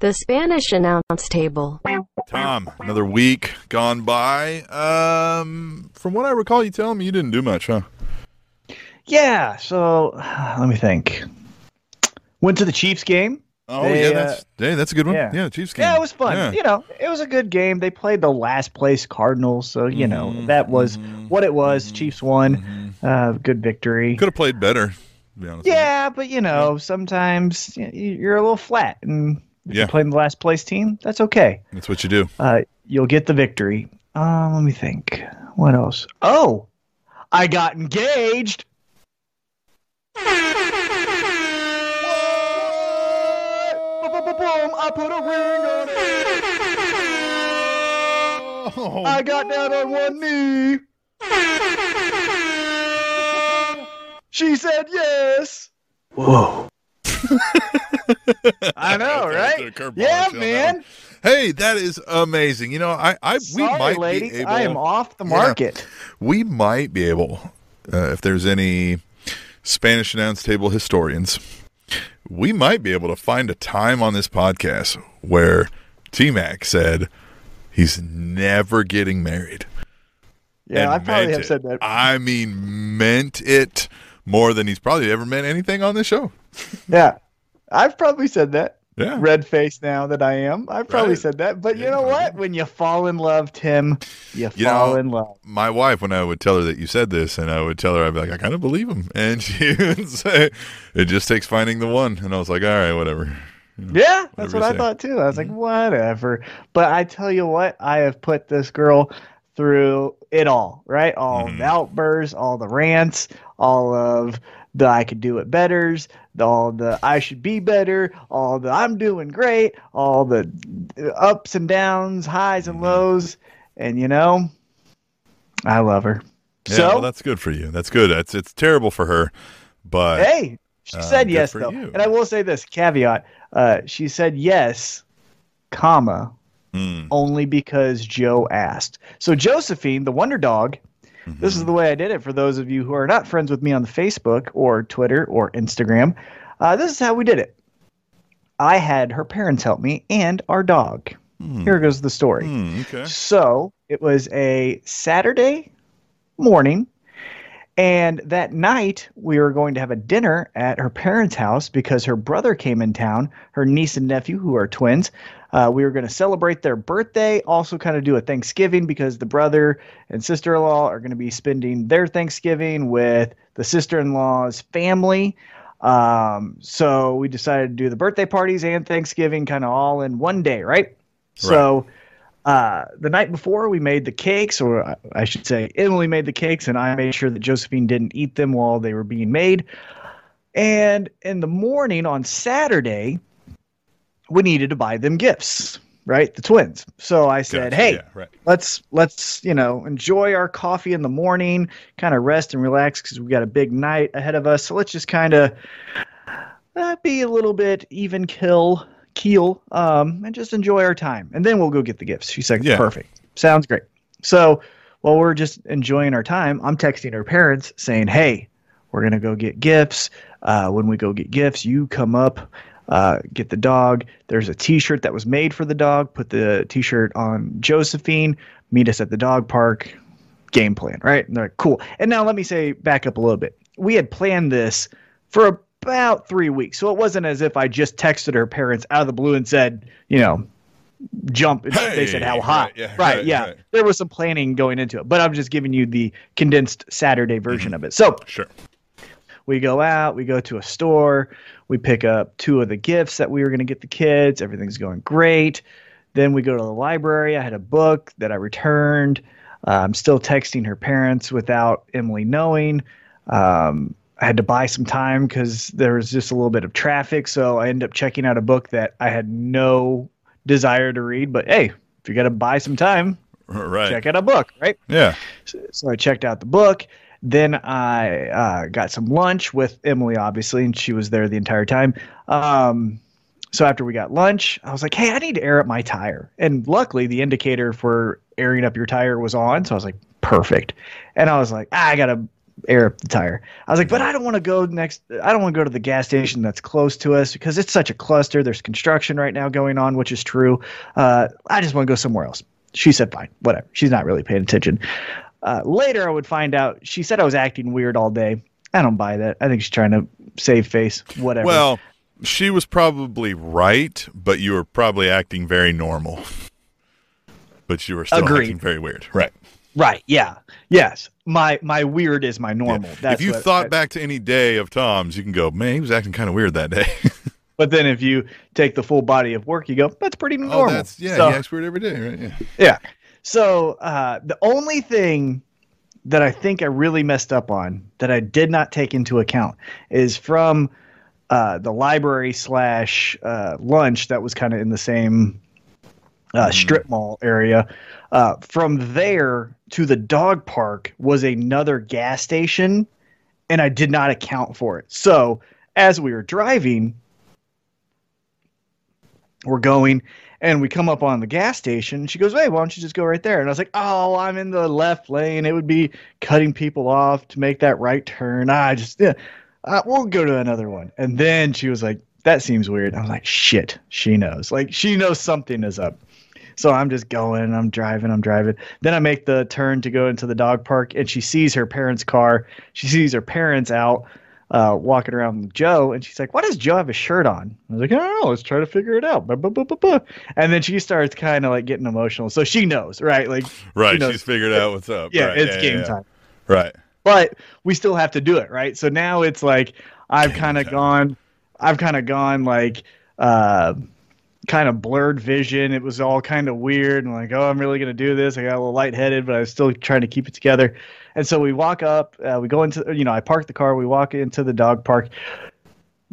The Spanish announce table. Tom, another week gone by. Um, from what I recall, you telling me you didn't do much, huh? Yeah. So let me think. Went to the Chiefs game. Oh They, yeah, uh, that's hey, that's a good one. yeah. Yeah, Chiefs game. Yeah, it was fun. Yeah. You know, it was a good game. They played the last place Cardinals, so you know Mhm, that was what it was. Chiefs won. mhm. Uh, good victory. Could have played better. Be honest. Yeah, but you know, sometimes you're a little flat, and if Yeah. you're playing the last place team, that's okay. that's what you do. Uh, you'll get the victory. Uh, let me think. What else? Oh, I got engaged. I put a ring on it. Oh, I got down on one knee. She said yes. Whoa. I know, right? Yeah, man. out. Hey, that is amazing. You know, I, I we Sorry, might ladies. be able. I am off the Yeah. market. we might be able, uh, if there's any Spanish announce table historians, we might be able to find a time on this podcast where T Mac said he's never getting married. Yeah, I probably have it. said that. I mean, meant it more than he's probably ever meant anything on this show. Yeah, I've probably said that. Yeah. Red face now that I am. I've probably Right. said that. But you know what? When you fall in love, Tim, you, You fall know, in love. my wife, when I would tell her that you said this, and I would tell her, I'd be like, I kind of believe him. And she would say, it just takes finding the one. And I was like, all right, whatever. Yeah, that's what I thought too. I was like, whatever. But I tell you what, I have put this girl through it all, right? All Mhm. the outbursts, all the rants, all of the I could do it betters, all the I should be better, all the I'm doing great, all the ups and downs, highs and Mhm. lows. And you know, I love her. Yeah, so well, that's good for you. That's good. It's it's terrible for her, but Hey, she Uh, said yes though, you. and I will say this caveat: uh, she said yes, comma mm, only because Joe asked. So Josephine, the Wonder Dog. This mhm. is the way I did it. For those of you who are not friends with me on the Facebook or Twitter or Instagram, uh, this is how we did it. I had her parents help me and our dog. Hmm. Here goes the story. Hmm, okay. So it was a Saturday morning. And that night, we were going to have a dinner at her parents' house because her brother came in town, her niece and nephew, who are twins. Uh, we were going to celebrate their birthday, also kind of do a Thanksgiving because the brother and sister in law are going to be spending their Thanksgiving with the sister in law's family. Um, so we decided to do the birthday parties and Thanksgiving kind of all in one day, right? So uh, the night before, we made the cakes, or I should say, Emily made the cakes, and I made sure that Josephine didn't eat them while they were being made. And in the morning on Saturday, we needed to buy them gifts, right? The twins. So I said, Gotcha, "Hey, yeah, right. let's let's you know enjoy our coffee in the morning, kind of rest and relax because we got a big night ahead of us. So let's just kind of uh, be a little bit even kill keel um, and just enjoy our time, and then we'll go get the gifts." She said, Yeah. "Perfect, sounds great." So while we're just enjoying our time, I'm texting her parents saying, "Hey, we're gonna go get gifts. Uh, when we go get gifts, you come up." Uh, get the dog. There's a T-shirt that was made for the dog. Put the T-shirt on Josephine. Meet us at the dog park. Game plan, right? And they're like, cool. And now let me say, back up a little bit. We had planned this for about three weeks, so it wasn't as if I just texted her parents out of the blue and said, you know, jump. they said how hot. right, yeah, right, right, yeah. right. There was some planning going into it, but I'm just giving you the condensed Saturday version Mm-hmm. of it. So Sure. we go out, we go to a store, we pick up two of the gifts that we were going to get the kids. Everything's going great. Then we go to the library. I had a book that I returned. Uh, I'm still texting her parents without Emily knowing. Um, I had to buy some time because there was just a little bit of traffic. So I ended up checking out a book that I had no desire to read. But hey, if you got to buy some time, Right. check out a book, right? Yeah. So, so I checked out the book. Then I uh, got some lunch with Emily, obviously, and she was there the entire time. Um, so after we got lunch, I was like, "Hey, I need to air up my tire." And luckily, the indicator for airing up your tire was on, so I was like, "Perfect." And I was like, ah, "I gotta air up the tire. I was like, but I don't want to go next. I don't want to go to the gas station that's close to us because it's such a cluster. There's construction right now going on, which is true. Uh, I just want to go somewhere else. She said, fine, whatever. She's not really paying attention. Uh, later, I would find out she said I was acting weird all day. I don't buy that. I think she's trying to save face. Whatever. Well, she was probably right, but you were probably acting very normal. But you were still Agreed. acting very weird. Right. right? Yeah. Yes. My my weird is my normal. That's if you what- thought that- back to any day of Tom's, you can go, man, he was acting kind of weird that day. but then if you take the full body of work, you go, that's pretty normal. oh, that's yeah. So- he acts weird every day, right? Yeah. Yeah. So uh, the only thing that I think I really messed up on that I did not take into account is from uh, the library slash uh, lunch that was kind of in the same uh, strip mall area. Uh, from there to the dog park was another gas station, and I did not account for it. So as we were driving, we're going and we come up on the gas station. She goes, Hey, why don't you just go right there? And I was like, Oh, I'm in the left lane. It would be cutting people off to make that right turn. I just, yeah, uh, we'll go to another one. And then she was like, That seems weird. I was like, Shit, she knows. Like, she knows something is up. So I'm just going, I'm driving, I'm driving. Then I make the turn to go into the dog park, and she sees her parents' car. She sees her parents out uh, walking around with Joe, and she's like, "Why does Joe have a shirt on?" I was like, "I don't know. Let's try to figure it out." And then she starts kind of like getting emotional, so she knows, right? Like, Right. she She's figured out what's up. yeah, Right, it's yeah, game yeah. time. Right. But we still have to do it, right? So now it's like I've kind of gone, I've kind of gone like. uh kind of blurred vision. It was all kind of weird and like, oh, I'm really gonna do this. I got a little lightheaded, but I was still trying to keep it together. And so we walk up, uh, we go into, you know, I park the car, we walk into the dog park.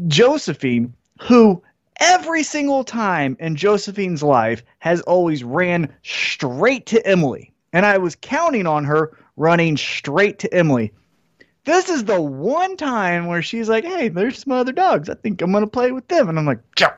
Josephine, who every single time in Josephine's life has always ran straight to Emily, and I was counting on her running straight to Emily. This is the one time where she's like, "Hey, there's some other dogs. I think I'm gonna play with them." And I'm like, "Joe,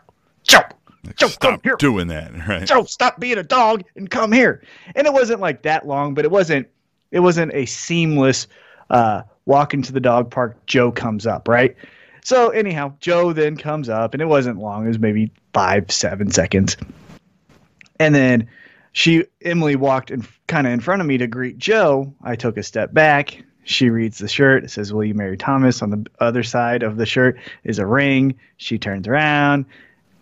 Joe, Joe, come Stop here." doing that. Right. Joe, stop being a dog and come here. And it wasn't like that long, but it wasn't it wasn't a seamless uh walk into the dog park, Joe comes up, right? So anyhow, Joe then comes up and it wasn't long, it was maybe five, seven seconds. And then she Emily walked in kind of in front of me to greet Joe. I took a step back. She reads the shirt. It says, Will you marry Thomas? On the other side of the shirt is a ring. She turns around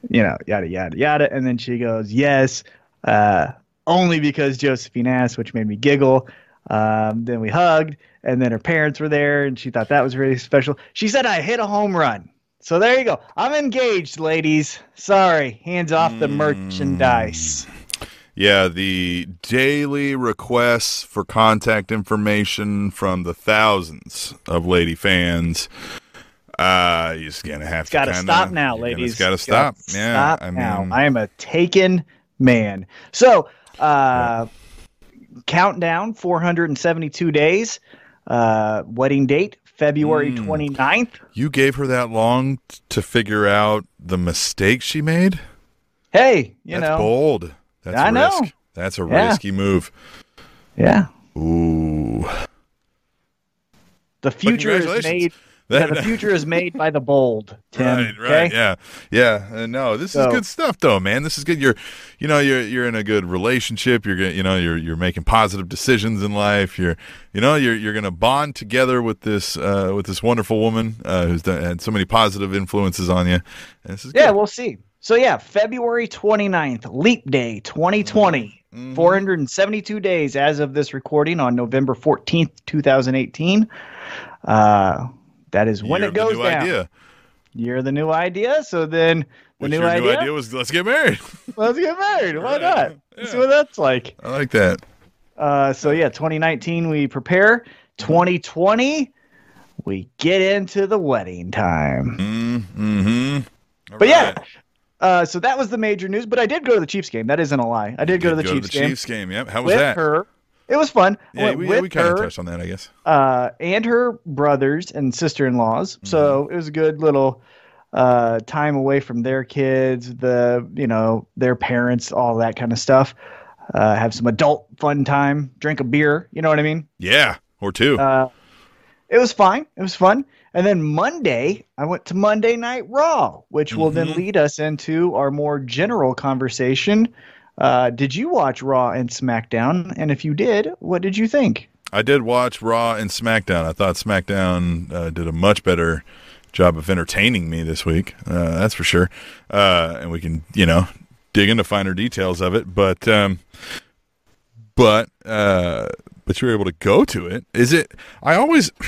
you know, yada yada yada. And then she goes, "Yes," uh, only because Josephine asked, which made me giggle. Um, then we hugged, and then her parents were there, and she thought that was really special. She said I hit a home run. So there you go. I'm engaged, ladies. Sorry, hands off the merchandise. Yeah, the daily requests for contact information from the thousands of lady fans. Uh, you're just gonna have It's got to to kinda, stop now, ladies. It's got to It's gotta stop. Yeah, stop I now. mean, I am a taken man. So, uh, countdown 472 days. Uh, wedding date February Mm. 29th. you gave her that long t- to figure out the mistake she made. Hey, you That's know, bold. That's I a know. risk. That's a Yeah. risky move. yeah, Ooh. the future is made. Yeah, the future is made by the bold. Tim. Right, right, okay? yeah, yeah. Uh, no, this So- is good stuff, though, man. This is good. You're, you know, you're you're in a good relationship. You're, gonna- you know, you're you're making positive decisions in life. You're, you know, you're you're gonna bond together with this uh, with this wonderful woman uh, who's done, had so many positive influences on you. And this is Yeah, good. we'll see. So yeah, February 29th, leap day 2020. Mhm. 472 days as of this recording on November 14th, 2018. Uh, that is when Year it goes new down. Idea. Of the new idea. So then the Which new your idea, new idea was let's get married. let's get married. Why Right. not? Let's see what that's like. I like that. Uh, so yeah, 2019 we prepare. 2020 we get into the wedding time. Mm-hmm. But yeah, uh, so that was the major news. But I did go to the Chiefs game. That isn't a lie. I did go to the go Chiefs to the game Chiefs game. Yep. How was that? her. It was fun. Yeah, we, with we kind of touched on that, I guess. uh, and her brothers and sister-in-laws. So Mm-hmm. it was a good little uh, time away from their kids, the you know their parents, all that kind of stuff. Uh, have some adult fun time, drink a beer. You know what I mean? Yeah, or two. Uh, it was fine. It was fun. And then Monday, I went to Monday Night Raw, which will then Mhm. lead us into our more general conversation. Uh, did you watch Raw and SmackDown? And if you did, what did you think? I did watch Raw and SmackDown. I thought SmackDown uh, did a much better job of entertaining me this week. Uh, that's for sure. Uh, and we can, you know, dig into finer details of it. But, um, but, uh, but you were able to go to it. Is it? I always.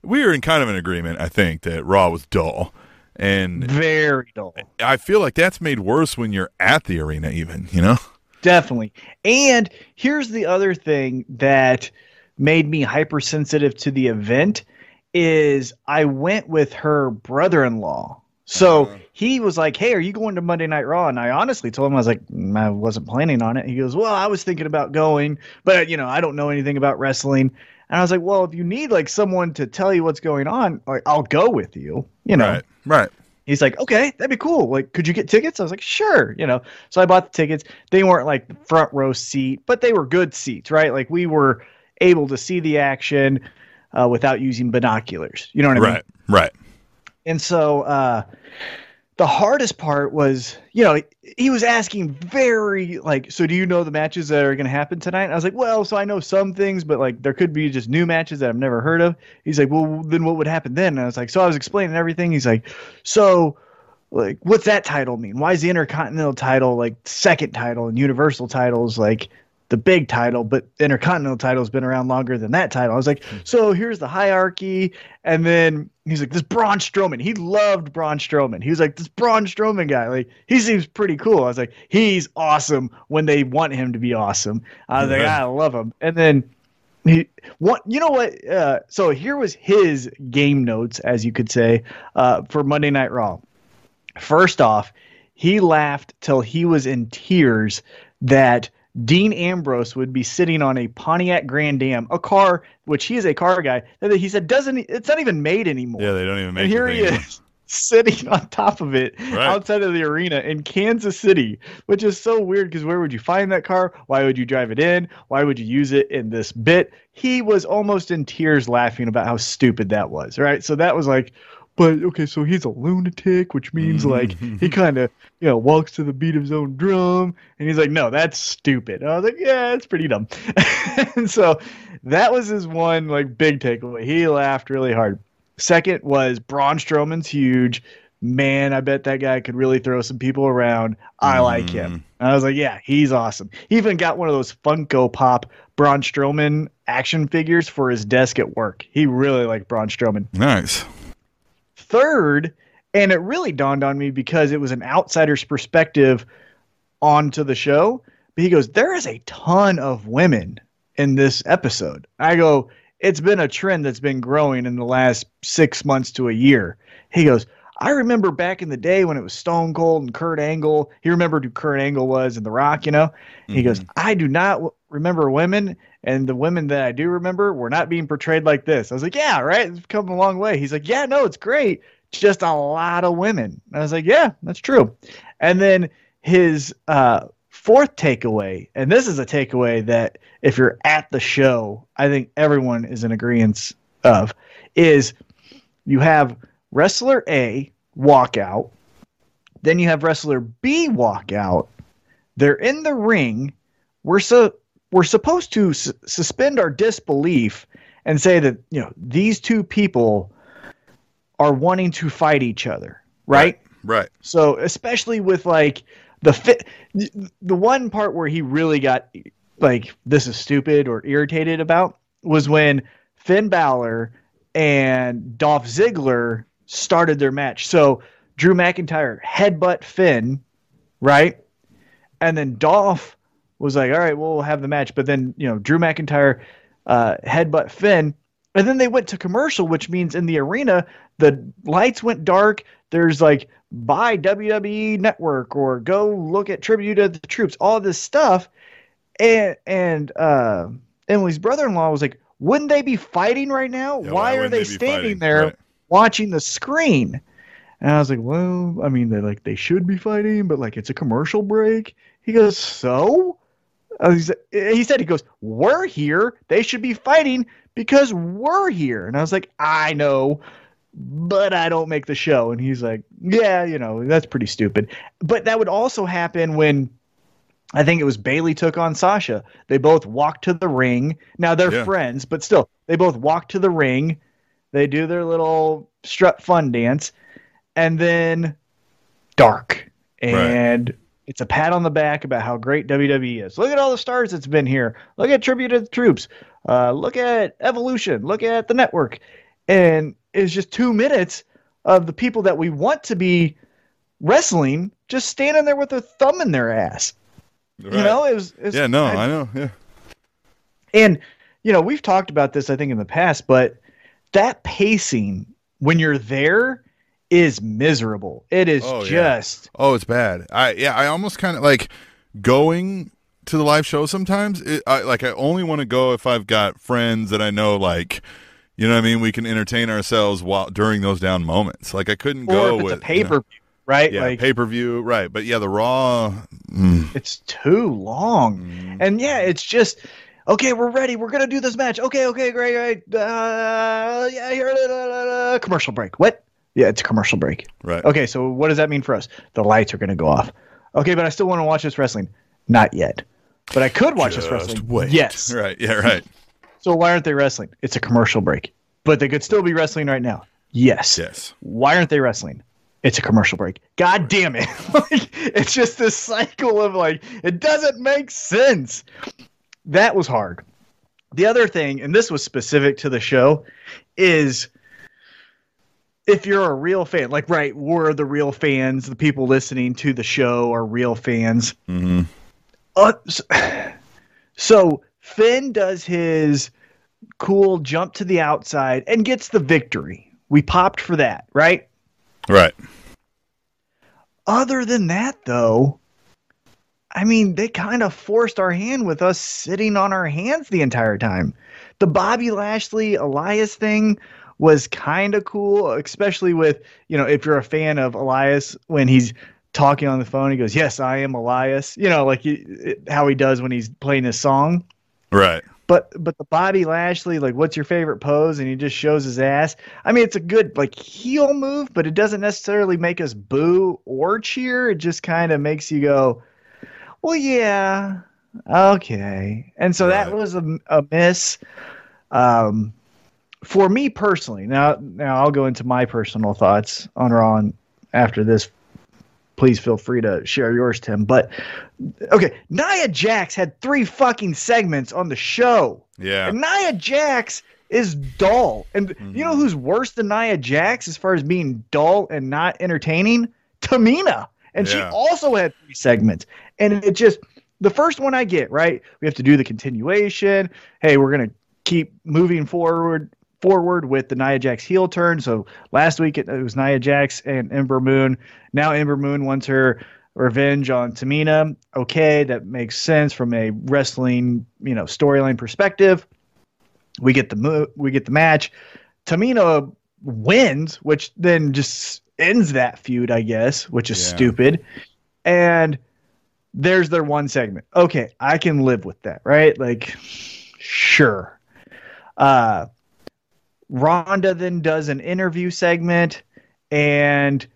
We are in kind of an agreement, I think, that Raw was dull. And Very dull. I feel like that's made worse when you're at the arena, even, you know? Definitely. And here's the other thing that made me hypersensitive to the event is I went with her brother-in-law. So Uh-huh. he was like, "Hey, are you going to Monday Night Raw?" And I honestly told him I was like, "Mm, "I wasn't planning on it." He goes, "Well, I was thinking about going, but you know, I don't know anything about wrestling." And I was like, "Well, if you need like someone to tell you what's going on, like I'll go with you." You know. Right, right. He's like, okay, that'd be cool. Like, could you get tickets? I was like, sure. You know, so I bought the tickets. They weren't like the front row seat, but they were good seats, right? Like we were able to see the action uh, without using binoculars. You know what I mean? Right, right. And so uh, the hardest part was, you know, he was asking very like, so do you know the matches that are going to happen tonight? And I was like, well, so I know some things, but like there could be just new matches that I've never heard of. He's like, well, then what would happen then? And I was like, so I was explaining everything. He's like, so like, what's that title mean? Why is the Intercontinental title like second title and Universal titles like the big title, but Intercontinental title has been around longer than that title. I was like, hmm. so here's the hierarchy. And then he's like, this Braun Strowman. He loved Braun Strowman. He was like, this Braun Strowman guy, like, he seems pretty cool. I was like, he's awesome when they want him to be awesome. I was like, I love him. And then he, what, you know what? Uh, so here was his game notes, as you could say, uh, for Monday Night Raw. First off, he laughed till he was in tears that Dean Ambrose would be sitting on a Pontiac Grand Am, a car which he is a car guy. That he said doesn't it's not even made anymore. Yeah, they don't even make and here he anymore. is sitting on top of it Right. outside of the arena in Kansas City, which is so weird because where would you find that car? Why would you drive it in? Why would you use it in this bit? He was almost in tears laughing about how stupid that was, right? So that was like, but okay, so he's a lunatic, which means like he mm-hmm. kind of, you know, walks to the beat of his own drum. And he's like, no, that's stupid. And I was like, yeah, it's pretty dumb. and so that was his one like big takeaway. He laughed really hard. Second was Braun Strowman's huge. Man, I bet that guy could really throw some people around. I like him. Mm. And I was like, yeah, he's awesome. He even got one of those Funko Pop Braun Strowman action figures for his desk at work. He really liked Braun Strowman Nice. Third, and it really dawned on me because it was an outsider's perspective onto the show. But he goes, There is a ton of women in this episode. I go, It's been a trend that's been growing in the last six months to a year. He goes, I remember back in the day when it was Stone Cold and Kurt Angle. He remembered who Kurt Angle was and The Rock, you know? He goes, mm-hmm. I do not w- remember women, and the women that I do remember were not being portrayed like this. I was like, Yeah, right. It's come a long way. He's like, Yeah, no, it's great. Just a lot of women. I was like, Yeah, that's true. And then his uh, fourth takeaway, and this is a takeaway that if you're at the show, I think everyone is in agreement of, is you have wrestler A walk out, then you have wrestler B walk out. They're in the ring. We're so we're supposed to su- suspend our disbelief and say that you know these two people are wanting to fight each other, right? Right. So especially with like the fit, the one part where he really got like this is stupid or irritated about was when Finn Balor and Dolph Ziggler started their match. So Drew McIntyre headbutt Finn, right? And then Dolph was like, "All right, well, we'll have the match." But then you know Drew McIntyre uh, headbutt Finn, and then they went to commercial, which means in the arena the lights went dark. There's like buy WWE Network or go look at Tribute of the Troops, all this stuff, and and uh, Emily's brother-in-law was like, "Wouldn't they be fighting right now? Yeah, why, why are they, they standing fighting? there Right. watching the screen?" And I was like, "Well, I mean, they like they should be fighting, but like it's a commercial break." He goes, "So." Uh, He said, he goes, we're here. They should be fighting because we're here. And I was like, I know, but I don't make the show. And he's like, yeah, you know, that's pretty stupid. But that would also happen when I think it was Bayley took on Sasha. They both walk to the ring. Now they're Yeah. friends, but still, they both walk to the ring. They do their little strut fun dance, and then dark. And it's a pat on the back about how great WWE is. Look at all the stars that's been here. Look at Tribute to the Troops. Uh, look at Evolution. Look at the network. And it's just two minutes of the people that we want to be wrestling just standing there with their thumb in their ass. You know, it was, it was Yeah, no, I- I know. Yeah. and you know, we've talked about this I think in the past, but that pacing when you're there is miserable. It is Oh, yeah. just Oh, it's bad. I yeah, I almost kind of like going to the live show sometimes. It, I like I only want to go if I've got friends that I know like you know what I mean, we can entertain ourselves while during those down moments. Like I couldn't go with a pay per view, right? yeah, like pay-per-view, right. But yeah, the raw mm, it's too long. Mm-hmm. And yeah, it's just okay, we're ready. We're gonna do this match. Okay, okay, great, great. Uh, yeah, here, la. commercial break. What? Yeah, it's a commercial break. right. Okay, so what does that mean for us? The lights are gonna go off. Okay, but I still want to watch this wrestling. Not yet. But I could watch this wrestling. wait. Yes. Right. Yeah, right. So why aren't they wrestling? It's a commercial break. But they could still be wrestling right now. Yes. Yes. Why aren't they wrestling? It's a commercial break. God damn it. like, it's just this cycle of like, it doesn't make sense. That was hard. The other thing, and this was specific to the show, is if you're a real fan, like, right, we're the real fans, the people listening to the show are real fans. Mhm. Uh, so, so Finn does his cool jump to the outside and gets the victory. We popped for that, right? Right. Other than that, though, I mean, they kind of forced our hand with us sitting on our hands the entire time. The Bobby Lashley Elias thing was kind of cool, especially with, you know, if you're a fan of Elias when he's talking on the phone, he goes, Yes, I am Elias. You know, like he, how he does when he's playing his song. Right. But but the Bobby Lashley, like, what's your favorite pose? And he just shows his ass. I mean, it's a good like heel move, but it doesn't necessarily make us boo or cheer. It just kind of makes you go, well, yeah, okay. And so that was a, a miss. Um, for me personally, now now I'll go into my personal thoughts on Ron after this. Please feel free to share yours, Tim. But okay, Nia Jax had three fucking segments on the show. Yeah. And Nia Jax is dull. And you know mm-hmm. who's worse than Nia Jax as far as being dull and not entertaining? Tamina. And she also had three segments. And it just, the first one I get, right? We have to do the continuation. Hey, we're going to keep moving forward forward with the Nia Jax heel turn. So last week it, it was Nia Jax and Ember Moon. Now Ember Moon wants her revenge on Tamina. Okay, that makes sense from a wrestling, you know, storyline perspective. We get the mo- we get the match. Tamina wins, which then just ends that feud, I guess, which is Yeah. stupid. And there's their one segment. Okay, I can live with that, right? Like, sure. Uh, Ronda then does an interview segment, and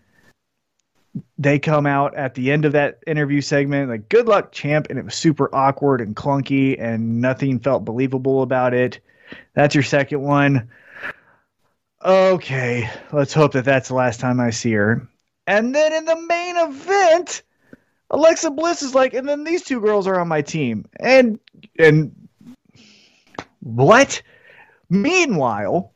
they come out at the end of that interview segment like good luck champ and it was super awkward and clunky and nothing felt believable about it. That's your second one. Okay let's hope that that's the last time i see her. And then in the main event alexa bliss is like and then these two girls are on my team. And and what? Meanwhile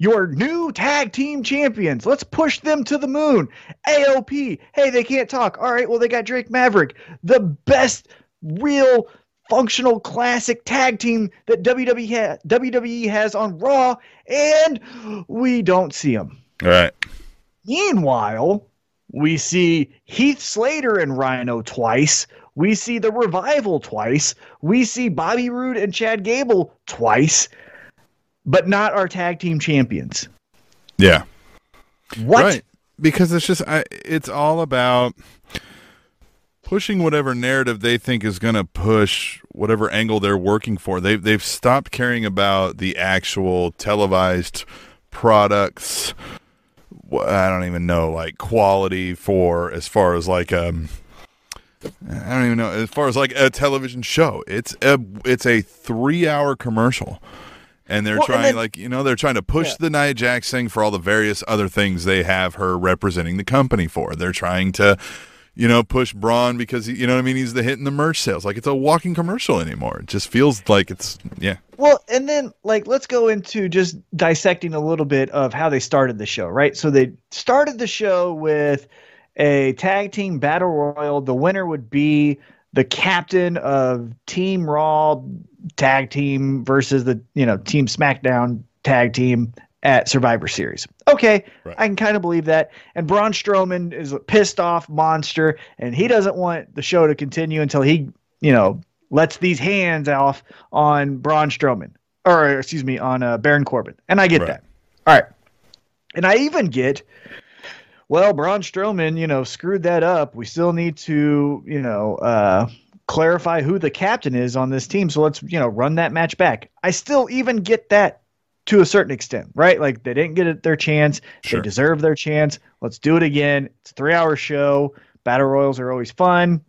your new tag team champions. Let's push them to the moon. AOP. Hey, they can't talk. All right, well, they got Drake Maverick, the best real functional classic tag team that WWE, ha- WWE has on Raw, and we don't see them. All right. Meanwhile, we see Heath Slater and Rhino twice. We see the revival twice. We see Bobby Roode and Chad Gable twice, but not our tag team champions. Yeah. What? Right. Because it's just I, it's all about pushing whatever narrative they think is going to push whatever angle they're working for. They've they've stopped caring about the actual televised products. I don't even know like quality for as far as like um I don't even know as far as like a television show. It's a it's a three hour commercial, and they're Well, and trying then- like you know they're trying to push Yeah. the Nia Jax thing for all the various other things they have her representing the company for. They're trying to. You know, push Braun because he, you know what I mean. He's the hit in the merch sales. Like it's a walking commercial anymore. It just feels like it's yeah. Well, and then like let's go into just dissecting a little bit of how they started the show, right? So they started the show with a tag team battle royal. The winner would be the captain of Team Raw tag team versus the, you know, Team SmackDown tag team at Survivor Series. Okay, Right. I can kind of believe that. And Braun Strowman is a pissed off monster and he doesn't want the show to continue until he, you know, lets these hands off on Braun Strowman, or excuse me, on uh, Baron Corbin. And I get Right. that. All right. And I even get, well, Braun Strowman, you know, screwed that up. We still need to, you know, uh, clarify who the captain is on this team. So let's, you know, run that match back. I still even get that to a certain extent, right? Like they didn't get their chance. Sure. They deserve their chance. Let's do it again. It's a three hour show. Battle Royals are always fun.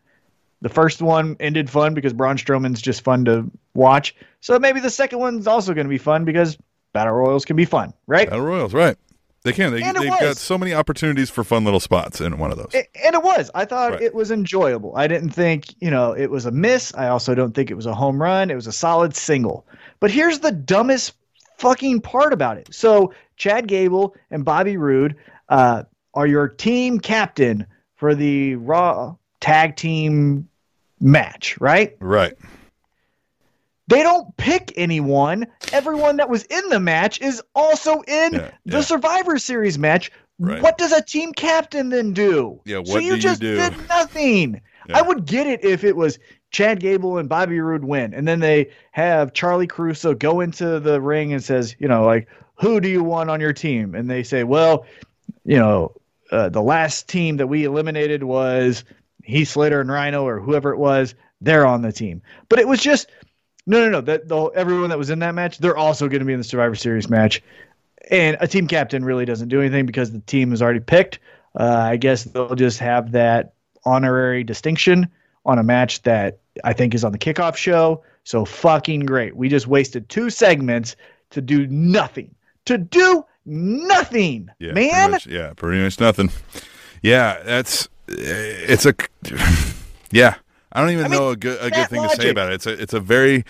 The first one ended fun because Braun Strowman's just fun to watch. So maybe the second one's also going to be fun because Battle Royals can be fun, right? Battle Royals, right? They can. They, they've got so many opportunities for fun little spots in one of those. A- and it was. I thought Right. it was enjoyable. I didn't think, you know, it was a miss. I also don't think it was a home run. It was a solid single. But here's the dumbest fucking part about it. So Chad Gable and Bobby Roode uh, are your team captain for the Raw tag team match, right? right. They don't pick anyone. Everyone that was in the match is also in Yeah, the yeah. Survivor Series match. Right. What does a team captain then do? Yeah, so what you do you just do? did nothing. Yeah. I would get it if it was Chad Gable and Bobby Roode win, and then they have Charly Caruso go into the ring and says, you know, like, who do you want on your team? And they say, well, you know, uh, the last team that we eliminated was Heath Slater and Rhino or whoever it was. They're on the team, but it was just no, no, no. That the everyone that was in that match, they're also going to be in the Survivor Series match. And a team captain really doesn't do anything because the team is already picked. Uh, I guess they'll just have that honorary distinction on a match that I think is on the kickoff show. So fucking great. We just wasted two segments to do nothing. To do nothing, Yeah, pretty man. much- yeah, pretty much nothing. Yeah, that's it's a yeah. I don't even I mean, know a good a good that thing to say about it. It's a it's a very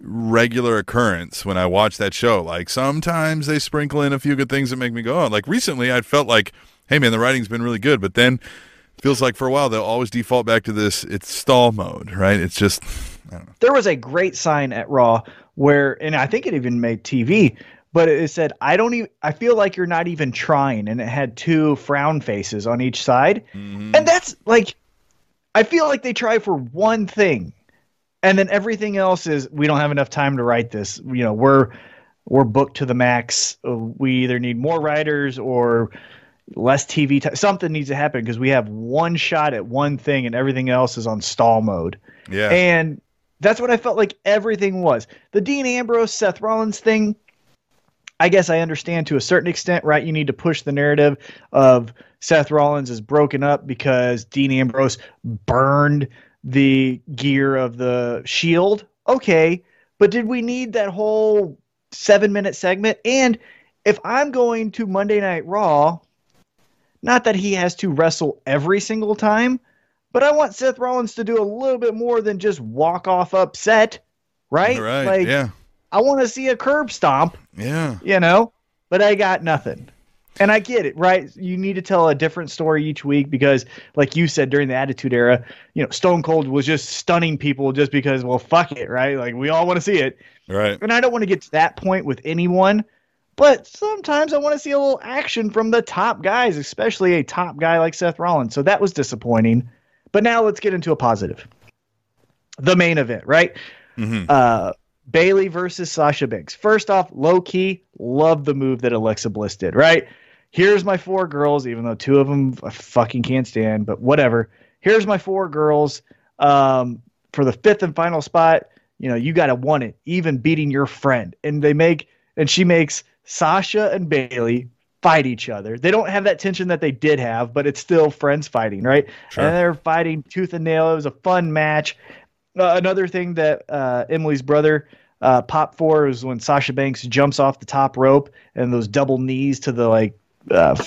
regular occurrence when I watch that show. Like sometimes they sprinkle in a few good things that make me go, oh. Like recently, I felt like, hey man, the writing's been really good, but then feels like for a while they'll always default back to this. It's stall mode, right? It's just I don't know. there was a great sign at Raw where, and I think it even made TV, but it said, "I don't even. I feel like you're not even trying," and it had two frown faces on each side, Mm-hmm. and that's like, I feel like they try for one thing, and then everything else is we don't have enough time to write this. You know, we're we're booked to the max. We either need more writers or less TV time. Something needs to happen because we have one shot at one thing, and everything else is on stall mode. yeah, And that's what I felt like everything was. The Dean Ambrose, Seth Rollins thing, I guess I understand to a certain extent, right? You need to push the narrative of Seth Rollins is broken up because Dean Ambrose burned the gear of the shield. Okay. But did we need that whole seven minute segment? And if I'm going to Monday Night Raw, not that he has to wrestle every single time, but I want Seth Rollins to do a little bit more than just walk off upset, right? right, Like yeah, I want to see a curb stomp, yeah, you know, but I got nothing. And I get it, right? You need to tell a different story each week because, like you said, during the Attitude Era, you know, Stone Cold was just stunning people just because, well, fuck it, right? Like we all want to see it. right. And I don't want to get to that point with anyone, but sometimes I want to see a little action from the top guys, especially a top guy like Seth Rollins. So that was disappointing. But now let's get into a positive. The main event, right? Mhm. Uh, Bayley versus Sasha Banks. First off, low key, love the move that Alexa Bliss did, right? Here's my four girls, even though two of them I fucking can't stand, but whatever. here's my four girls um, for the fifth and final spot. You know, you got to want it, even beating your friend. And they make, and she makes Sasha and Bayley fight each other. They don't have that tension that they did have, but it's still friends fighting, right? Sure. And they're fighting tooth and nail. It was a fun match. Uh, another thing that uh, Emily's brother uh, popped for is when Sasha Banks jumps off the top rope and those double knees to the like uh,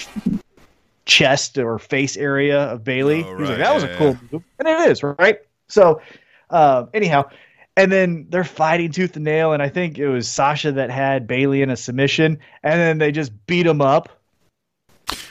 chest or face area of Bayley. Oh, He was like, that was Yeah, a cool move. And it is, right? So, uh, anyhow, and then they're fighting tooth and nail. And I think it was Sasha that had Bayley in a submission. And then they just beat him up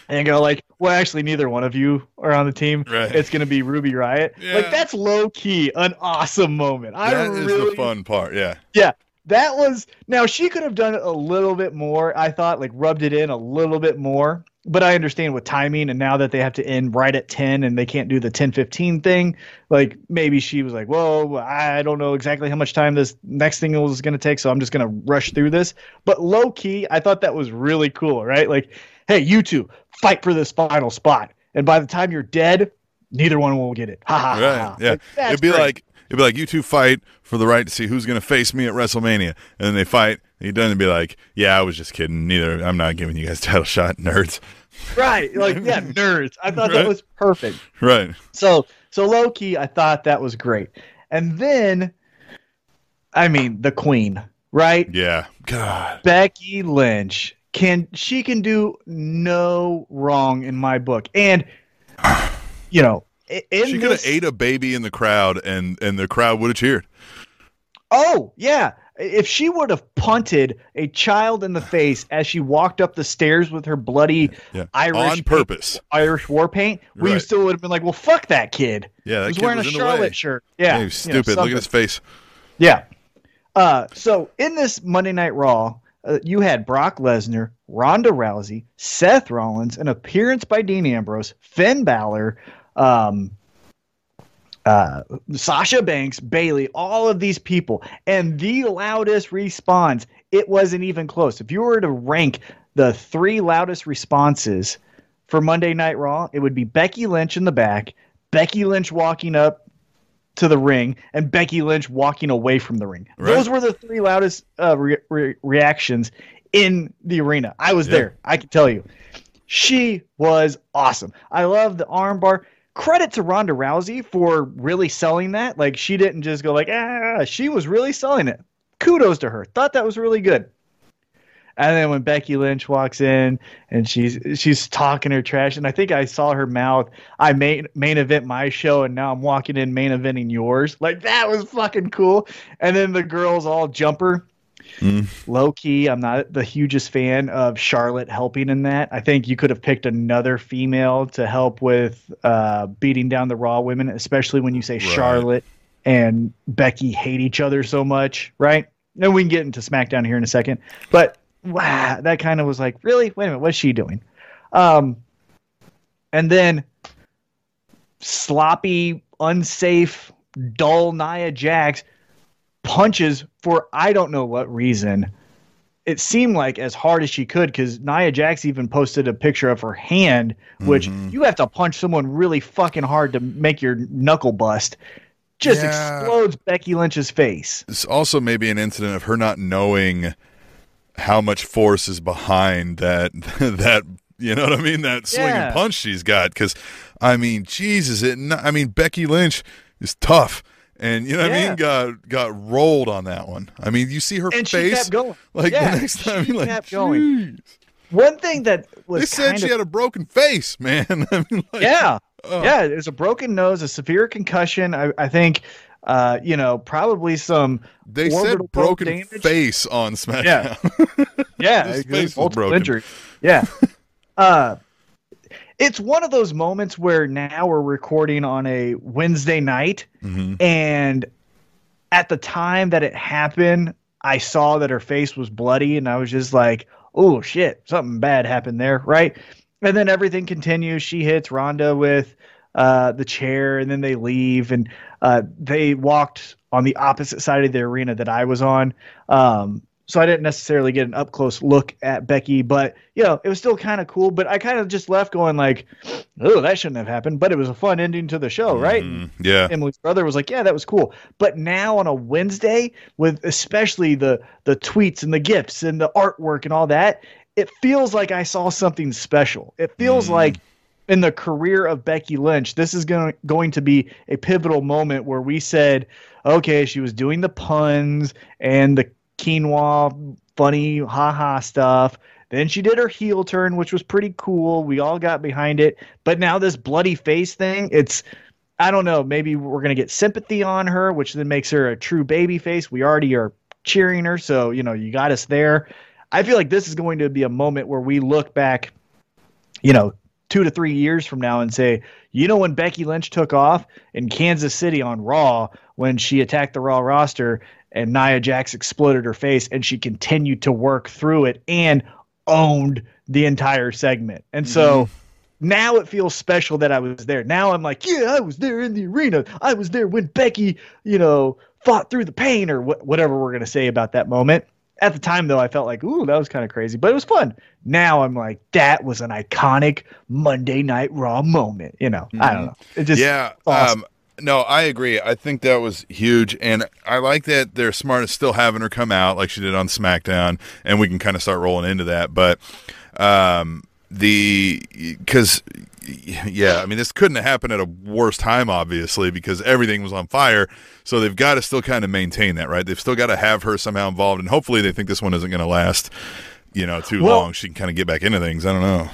and go like, well, actually, neither one of you are on the team. Right. It's going to be Ruby Riott. Yeah. Like, that's low key an awesome moment. I That is really, the fun part. Yeah. yeah, that was now she could have done it a little bit more. I thought like rubbed it in a little bit more, but I understand with timing and now that they have to end right at 10 and they can't do the 10 15 thing, like maybe she was like, "Whoa, I don't know exactly how much time this next thing is going to take, so I'm just going to rush through this." But low key, I thought that was really cool, right? Like, "Hey, you two, fight for this final spot." And by the time you're dead, neither one will get it. Ha ha. ha, Right. ha. Yeah. Like, it'd be great. like it'd be like you two fight for the right to see who's going to face me at WrestleMania, and then they fight. And he doesn't be like, "Yeah, I was just kidding. Neither. I'm not giving you guys title shot, nerds." right, like yeah, nerds. I thought Right. that was perfect. Right. So so low key, I thought that was great. And then, I mean, the Queen, right? Yeah. God. Becky Lynch can she can do no wrong in my book, and you know, in She could have ate a baby in the crowd, and and the crowd would have cheered. Oh yeah. If she would have punted a child in the face as she walked up the stairs with her bloody Yeah. Irish On paint- purpose. Irish war paint, we Right. still would have been like, "Well, fuck that kid." Yeah, that he was kid wearing a. Charlotte shirt. Yeah, He was you know, stupid. Look at his face. Yeah. Uh, so in this Monday Night Raw, uh, you had Brock Lesnar, Ronda Rousey, Seth Rollins, an appearance by Dean Ambrose, Finn Balor, um, uh, Sasha Banks, Bayley, all of these people, and the loudest response. It wasn't even close. If you were to rank the three loudest responses for Monday Night Raw, it would be Becky Lynch in the back, Becky Lynch walking up to the ring and Becky Lynch walking away from the ring. Right. Those were the three loudest uh, re- re- reactions in the arena. I was Yeah. there. I can tell you. She was awesome. I love the armbar. Credit to Ronda Rousey for really selling that. Like she didn't just go like ah. She was really selling it. Kudos to her. Thought that was really good. And then when Becky Lynch walks in and she's she's talking her trash, and I think I saw her mouth. I main main event my show, and now I'm walking in main eventing yours. Like that was fucking cool. And then the girls all jumper. Mm. Low key, I'm not the hugest fan of Charlotte helping in that. I think you could have picked another female to help with uh, beating down the Raw women, especially when you say Right. Charlotte and Becky hate each other so much, right? And we can get into SmackDown here in a second, but wow, that kind of was like, really? Wait a minute, what's she doing? Um, and then sloppy, unsafe, dull Nia Jax punches for I don't know what reason. It seemed like as hard as she could because Nia Jax even posted a picture of her hand, which Mhm. you have to punch someone really fucking hard to make your knuckle bust. Just Yeah. explodes Becky Lynch's face. It's also maybe an incident of her not knowing how much force is behind that that you know what I mean that swinging Yeah. punch she's got because I mean Jesus it I mean Becky Lynch is tough and you know what I mean got got rolled on that one I mean you see her And she face kept going. like Yeah, the next time she like kept going. One thing that was they said she of had a broken face man I mean like yeah, oh. yeah. There's a broken nose, a severe concussion. I, I think, uh, you know, probably some. they said broken damage. face on SmackDown Yeah, it- face was broken. injury. Yeah. uh, it's one of those moments where now we're recording on a Wednesday night, Mhm. and at the time that it happened, I saw that her face was bloody, and I was just like, "Oh shit, something bad happened there," right? And then everything continues. She hits Ronda with uh, the chair, and then they leave, and uh, they walked on the opposite side of the arena that I was on. Um, so I didn't necessarily get an up close look at Becky, but you know, it was still kind of cool. But I kind of just left going like, oh, that shouldn't have happened. But it was a fun ending to the show, right? Mm, yeah. Emily's brother was like, yeah, that was cool. But now on a Wednesday, with especially the the tweets and the gifts and the artwork and all that, it feels like I saw something special. It feels like in the career of Becky Lynch, this is going going to be a pivotal moment where we said, okay, she was doing the puns and the quinoa funny haha stuff. Then she did her heel turn, which was pretty cool. We all got behind it. But now this bloody face thing, it's I don't know, maybe we're gonna get sympathy on her, which then makes her a true baby face. We already are cheering her, so you know, you got us there. I feel like this is going to be a moment where we look back, you know, two to three years from now and say, you know, when Becky Lynch took off in Kansas City on Raw when she attacked the Raw roster and Nia Jax exploded her face and she continued to work through it and owned the entire segment. And so now it feels special that I was there. Now I'm like, yeah, I was there in the arena. I was there when Becky, you know, fought through the pain or wh- whatever we're going to say about that moment. At the time, though, I felt like, ooh, that was kind of crazy, but it was fun. Now I'm like, that was an iconic Monday Night Raw moment. You know, I don't know. It just yeah. awesome. Um, no, I agree. I think that was huge, and I like that they're smart at still having her come out like she did on SmackDown, and we can kind of start rolling into that. But um, the because yeah, I mean this couldn't have happened at a worse time, obviously, because everything was on fire. So they've got to still kind of maintain that, right? They've still got to have her somehow involved, and hopefully they think this one isn't going to last, you know, too Well- long. She can kind of get back into things. I don't know.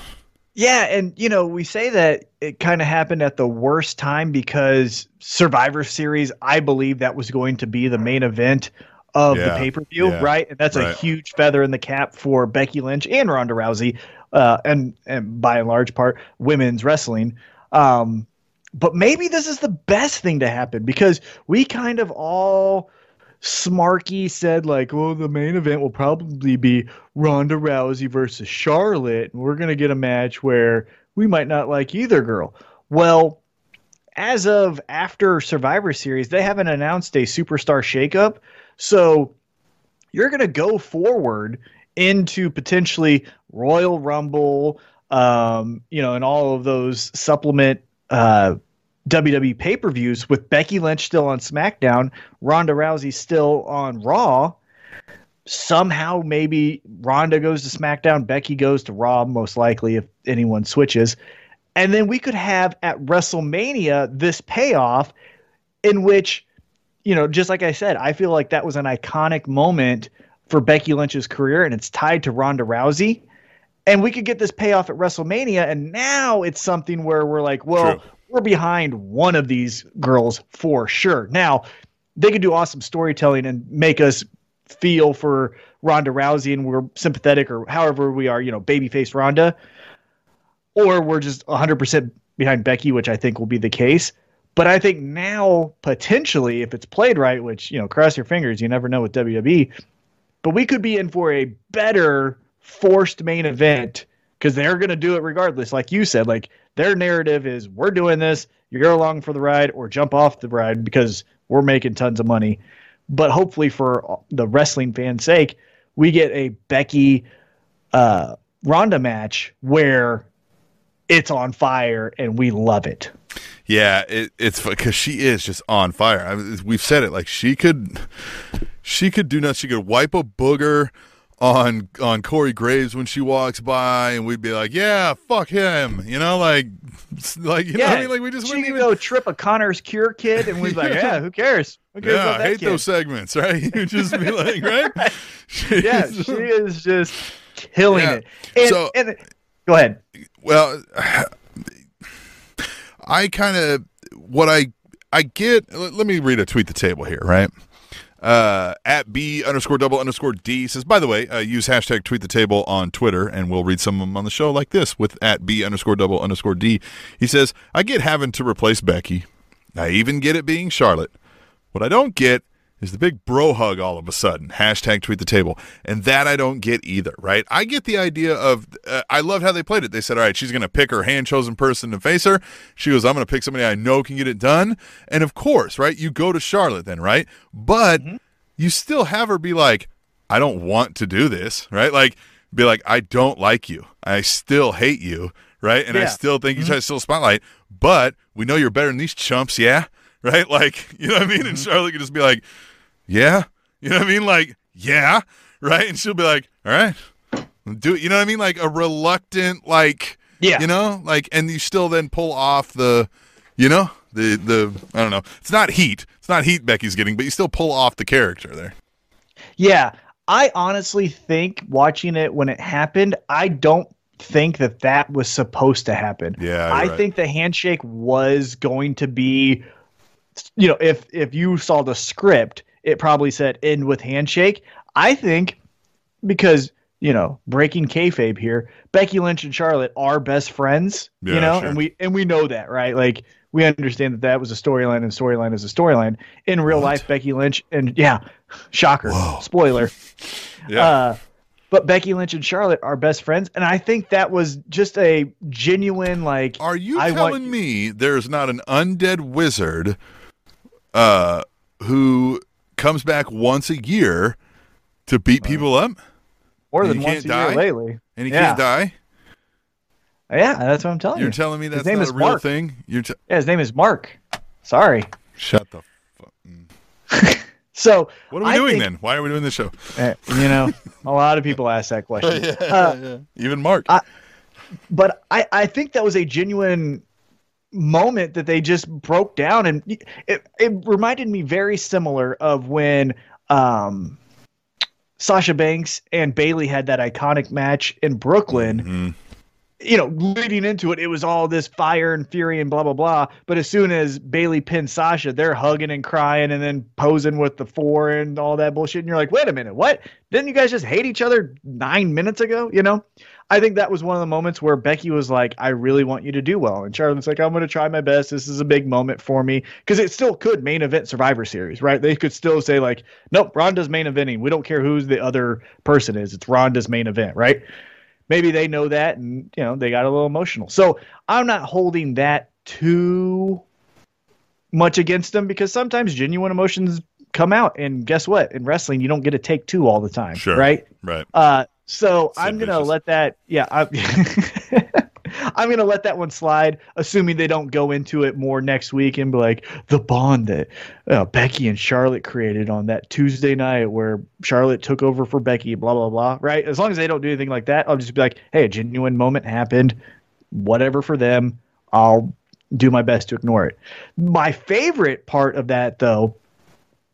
Yeah, and you know, we say that it kind of happened at the worst time because Survivor Series, I believe that was going to be the main event of the Yeah, pay-per-view, yeah, right? And that's a huge feather in the cap for Becky Lynch and Ronda Rousey, uh, and and by and large part women's wrestling. Um, but maybe this is the best thing to happen because we kind of all smarky said like, "Well, the main event will probably be Ronda Rousey versus Charlotte, and we're gonna get a match where we might not like either girl." Well, as of after Survivor Series, they haven't announced a superstar shakeup, so you're gonna go forward into potentially Royal Rumble, um, you know, and all of those supplement uh, WWE pay per views with Becky Lynch still on SmackDown, Ronda Rousey still on Raw. Somehow, maybe Ronda goes to SmackDown, Becky goes to Raw, most likely if anyone switches. And then we could have at WrestleMania this payoff in which, you know, just like I said, I feel like that was an iconic moment for Becky Lynch's career and it's tied to Ronda Rousey. And we could get this payoff at WrestleMania. And now it's something where we're like, well, True. We're behind one of these girls for sure. Now, they could do awesome storytelling and make us feel for Ronda Rousey and we're sympathetic or however we are, you know, babyface Ronda. Or we're just 100% behind Becky, which I think will be the case. But I think now, potentially, if it's played right, which, you know, cross your fingers, you never know with WWE, but we could be in for a better forced main event because they're going to do it regardless. Like you said, like their narrative is we're doing this, you go along for the ride or jump off the ride because we're making tons of money. But hopefully, for the wrestling fan's sake, we get a Becky uh, Ronda match where it's on fire and we love it. Yeah, it, it's because she is just on fire. I we've said it like she could, she could do nothing. She could wipe a booger on on Corey Graves when she walks by, and we'd be like, "Yeah, fuck him," you know, like, like you know, what I mean, like we just she wouldn't even. go trip a Connor's Cure kid, and we'd be like, yeah, who cares? Who cares Yeah, I hate kid? those segments, right? You just be like, right? yeah, she is just killing Yeah. it. And, So- and go ahead. well i kind of what i i get let, let me read a tweet the table here right uh at b underscore double underscore d says by the way uh, use hashtag tweet the table on twitter and we'll read some of them on the show like this with at b underscore double underscore d. He says i get having to replace becky. I even get it being charlotte. What i don't get is the big bro hug all of a sudden. Hashtag tweet the table. And that I don't get either, right? I get the idea of, uh, I loved how they played it. They said, all right, she's going to pick her hand chosen person to face her. She goes, I'm going to pick somebody I know can get it done. And of course, right, you go to Charlotte then, right? But mm-hmm. you still have her be like, I don't want to do this, right? Like, be like, I don't like you. I still hate you, right? And I still think you try to steal spotlight, but we know you're better than these chumps, yeah? Right? Like, you know what I mean? And mm-hmm. Charlotte could just be like, yeah? You know what I mean? Like, yeah? Right? And she'll be like, all right, do it. You know what I mean? Like a reluctant, like, Yeah. you know, like, and you still then pull off the, you know, the, the, I don't know. It's not heat. It's not heat Becky's getting, but you still pull off the character there. Yeah, I honestly think watching it when it happened, I don't think that that was supposed to happen. Yeah, I right. think the handshake was going to be, you know, if if you saw the script, it probably said end with handshake. I think because you know breaking kayfabe here, Becky Lynch and Charlotte are best friends. Yeah, you know, sure. and we and we know that, right? Like we understand that that was a storyline, and storyline is a storyline. In real life, Becky Lynch and yeah, shocker, spoiler. Yeah. Uh, but Becky Lynch and Charlotte are best friends, and I think that was just a genuine like. Are you I telling me there's not an undead wizard uh, who comes back once a year to beat people up more than once a can't year die? lately? and he Yeah. can't die? Yeah, that's what I'm telling You're you. telling me that's name not is a real Mark. thing? You're t- yeah, his name is Mark. Sorry. shut the. Fuck. So What are we I doing think- then? Why are we doing this show? uh, you know, a lot of people ask that question. Uh, Even Mark. but I, I think that was a genuine moment that they just broke down and it, it reminded me very similar of when um Sasha Banks and Bayley had that iconic match in Brooklyn. Mhm. You know, leading into it, it was all this fire and fury and blah blah blah. But as soon as Bayley pinned Sasha, they're hugging and crying and then posing with the four and all that bullshit. And you're like, wait a minute, what? Didn't you guys just hate each other nine minutes ago? You know? I think that was one of the moments where Becky was like, I really want you to do well. And Charlotte's like, I'm going to try my best. This is a big moment for me. Because it still could main event Survivor Series, right? They could still say, like, nope, Ronda's main eventing. We don't care who the other person is. It's Ronda's main event, right? Maybe they know that and, you know, they got a little emotional. So I'm not holding that too much against them because sometimes genuine emotions come out. And guess what? In wrestling, you don't get to take two all the time, Sure. right? Right. Uh, so I'm gonna let that. Yeah, I, I'm gonna let that one slide, assuming they don't go into it more next week and be like the bond that uh, Becky and Charlotte created on that Tuesday night where Charlotte took over for Becky. Blah blah blah. Right? As long as they don't do anything like that, I'll just be like, hey, a genuine moment happened. Whatever for them. I'll do my best to ignore it. My favorite part of that though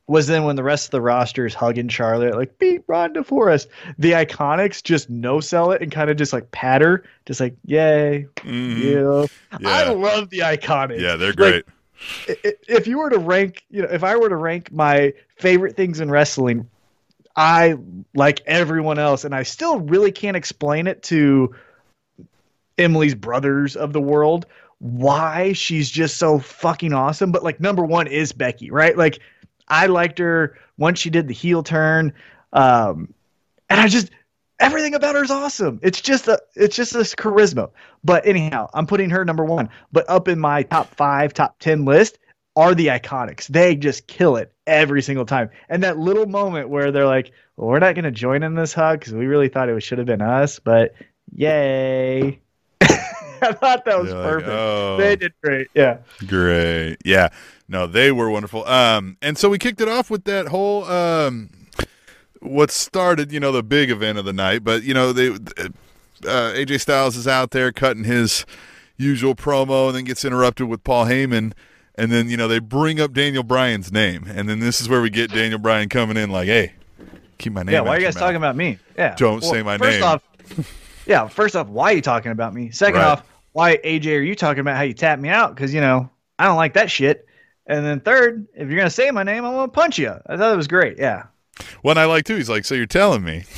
was then when the rest of the roster is hugging Charlotte, like beat Ronda for us. The Iconics just no sell it and kind of just like patter, just like yay, Mhm. yeah. Yeah. I love the Iconics. Yeah, they're great. i- if you were to rank, you know, if I were to rank my favorite things in wrestling, I like everyone else, and I still really can't explain it to Emily's brothers of the world why she's just so fucking awesome. But like number one is Becky, right? Like I liked her once she did the heel turn, um, and I just everything about her is awesome. It's just a it's just this charisma. But anyhow, I'm putting her number one. But up in my top five, top ten list are the iconics. They just kill it every single time. And that little moment where they're like, well, we're not going to join in this hug because we really thought it should have been us, but yay. I thought that was You're like, perfect. oh. They did great. Yeah. Great. Yeah. No, they were wonderful. Um, and so we kicked it off with that whole um, what started, you know, the big event of the night. But you know, they uh, AJ Styles is out there cutting his usual promo, and then gets interrupted with Paul Heyman. And then you know they bring up Daniel Bryan's name, and then this is where we get Daniel Bryan coming in like, "Hey, keep my name." Yeah. Why are you guys mouth." talking about me? Yeah. Don't say my first name. Off, yeah. First off, why are you talking about me? Second Right. off, why AJ are you talking about how you tapped me out? Because you know I don't like that shit. And then third, if you're gonna say my name, I'm gonna punch you. I thought it was great. Yeah. One I like too. He's like, "So you're telling me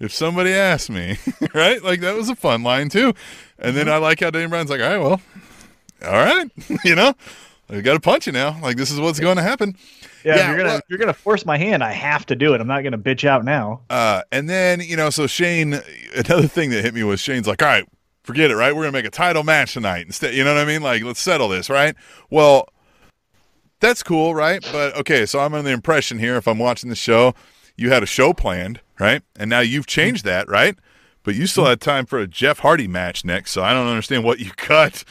if somebody asked me, right? Like that was a fun line too." And Mm-hmm. then I like how Daniel Bryan's like, "All right, well, all right, you know, we got to punch you now. Like this is what's going to happen." Yeah, Yeah, you're gonna well- you're gonna force my hand, I have to do it. I'm not gonna bitch out now. Uh, and then you know, so Shane. Another thing that hit me was Shane's like, "All right, forget it, right? We're gonna make a title match tonight instead. You know what I mean? Like, let's settle this, right?" Well, that's cool, right? But okay, so I'm under the impression here, if I'm watching the show, you had a show planned, right? And now you've changed that, right? But you still had time for a Jeff Hardy match next, so I don't understand what you cut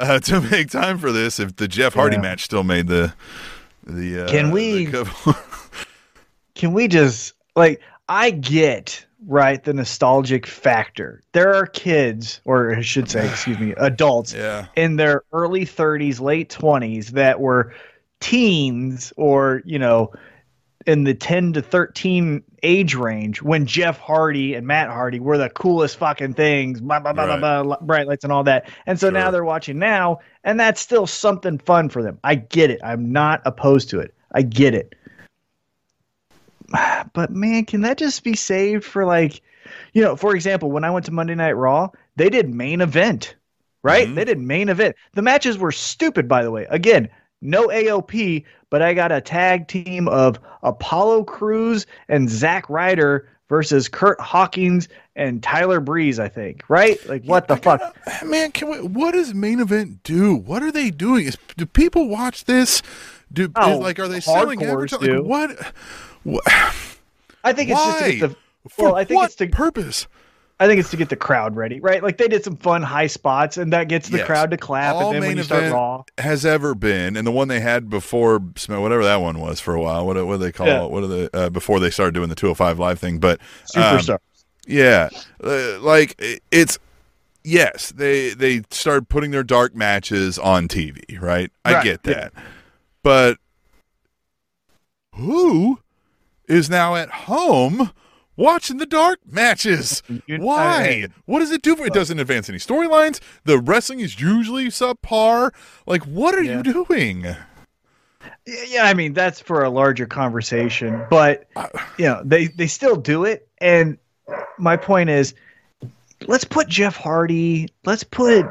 uh, to make time for this. If the Jeff Hardy Yeah. match still made the the uh, Can we- the Can we just like I get right the nostalgic factor. There are kids, or I should say, excuse me, adults yeah, in their early 30s, late 20s that were teens or, you know, in the 10 to 13 age range when Jeff Hardy and Matt Hardy were the coolest fucking things, blah, blah, blah, Right. blah, blah, bright lights and all that. And so now they're watching now, and that's still something fun for them. I get it. I'm not opposed to it. I get it. But man, can that just be saved for like, you know, for example, when I went to Monday Night Raw, they did main event, right? Mhm. They did main event. The matches were stupid, by the way. Again, no AOP, but I got a tag team of Apollo Crews and Zack Ryder versus Kurt Hawkins and Tyler Breeze, I think, right? Like, what the fuck? gotta- man? Can we? What does main event do? What are they doing? Is do people watch this? Do Oh, is, like are they selling advertising? Like, what? What? I think it's just the. For Well, I think what it's to purpose? I think it's to get the crowd ready, right? Like they did some fun high spots, and that gets the Yes. crowd to clap. All and then when you start Raw, has ever been, and the one they had before, whatever that one was for a while. What, what do they call Yeah. it? What are the uh, before they started doing the 205 live thing? But um, superstar. yeah, uh, like it's yes, they they started putting their dark matches on TV, right? I Right, get yeah. that, but who is now at home? Watching the dark matches. Why? What does it do for it? Doesn't advance any storylines. The wrestling is usually subpar. Like, what are Yeah. you doing? Yeah, I mean that's for a larger conversation, but Uh, you know they they still do it. And my point is, let's put Jeff Hardy. Let's put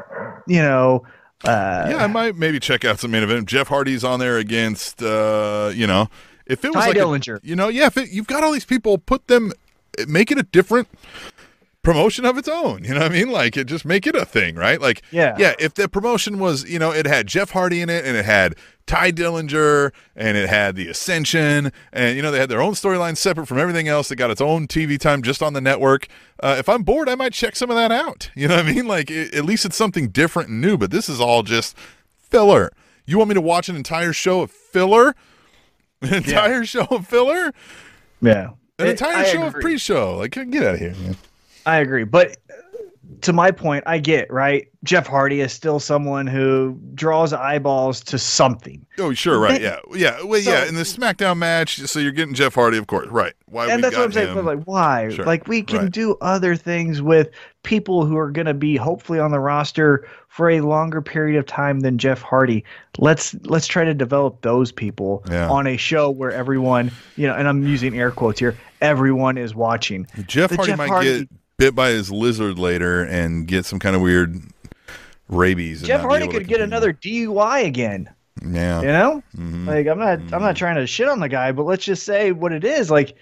you know. Uh, yeah, I might maybe check out some main event. Jeff Hardy's on there against, uh, you know, if it was Ty like, a- Dillinger. you know, yeah, if it, you've got all these people, put them, make it a different promotion of its own. You know what I mean? Like, it just make it a thing, right? Like, Yeah. yeah. If the promotion was, you know, it had Jeff Hardy in it, and it had Tye Dillinger, and it had the Ascension, and you know they had their own storyline separate from everything else. They got its own TV time just on the network. Uh, if I'm bored, I might check some of that out. You know what I mean? Like, it, at least it's something different and new. But this is all just filler. You want me to watch an entire show of filler? An entire show of filler? yeah. An It- entire I show of pre-show? Like, get out of here, man. I agree, but to my point, I get right. Jeff Hardy is still someone who draws eyeballs to something, Oh, sure, right, yeah, yeah, well, So- yeah. In the SmackDown match, so you're getting Jeff Hardy, of course, right? Why? we and that's what I'm saying. like, why? Sure, Like, we can right. do other things with people who are going to be hopefully on the roster for a longer period of time than Jeff Hardy. Let's let's try to develop those people Yeah. on a show where everyone, you know, and I'm using air quotes here, everyone is watching. Jeff the Hardy Jeff might Hardy- get bit by his lizard later and get some kind of weird rabies. Jeff Hardy could get another DUI again. Yeah. You know, Mhm. like I'm not I'm not trying to shit on the guy, but let's just say what it is. Like,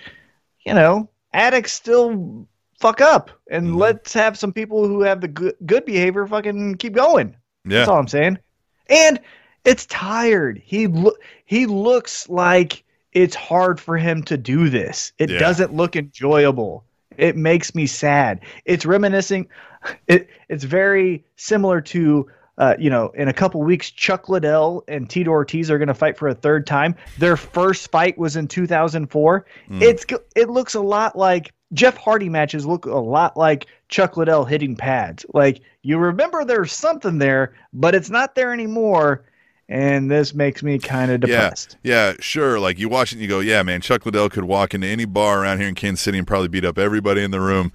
you know, addicts still fuck up, and Mhm. let's have some people who have the good good behavior fucking keep going. yeah. That's all I'm saying. And it's tired. He lo- he looks like it's hard for him to do this. It Yeah. doesn't look enjoyable. It makes me sad. It's reminiscing. It it's very similar to. Uh, you know, in a couple weeks, Chuck Liddell and Tito Ortiz are going to fight for a third time. Their first fight was in 2004. Mm. It's it looks a lot like Jeff Hardy matches look a lot like Chuck Liddell hitting pads. Like you remember there's something there, but it's not there anymore, and this makes me kind of depressed. Yeah, sure. Like you watch it and you go, yeah, man, Chuck Liddell could walk into any bar around here in Kansas City and probably beat up everybody in the room,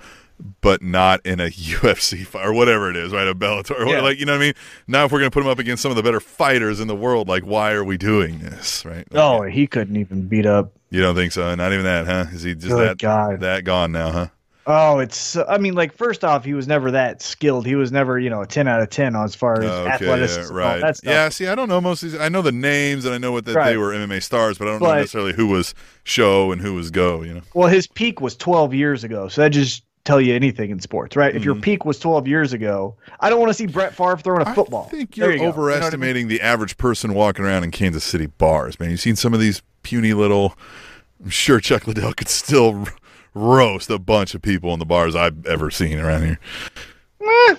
but not in a UFC fight or whatever it is, right? A Bellator. or Yeah. Like, you know what I mean? Now, if we're going to put him up against some of the better fighters in the world, like, why are we doing this, right? Like, Oh, he couldn't even beat up. You don't think so? Not even that, huh? Is he just Good that, God. that gone now, huh? Oh, it's. I mean, like first off, he was never that skilled. He was never, you know, a ten out of ten as far as Okay, athleticism. yeah, right. that stuff. Yeah, see, I don't know most of these. I know the names and I know what that they were MMA stars, but I don't know necessarily who was show and who was go. You know, Well, his peak was 12 years ago, so that just tell you anything in sports, right? If Mm-hmm. your peak was 12 years ago, I don't want to see Brett Favre throwing a football. I think you're you go. You know I mean? overestimating the average person walking around in Kansas City bars, man. You've seen some of these puny little I'm sure Chuck Liddell could still roast a bunch of people in the bars I've ever seen around here. Eh.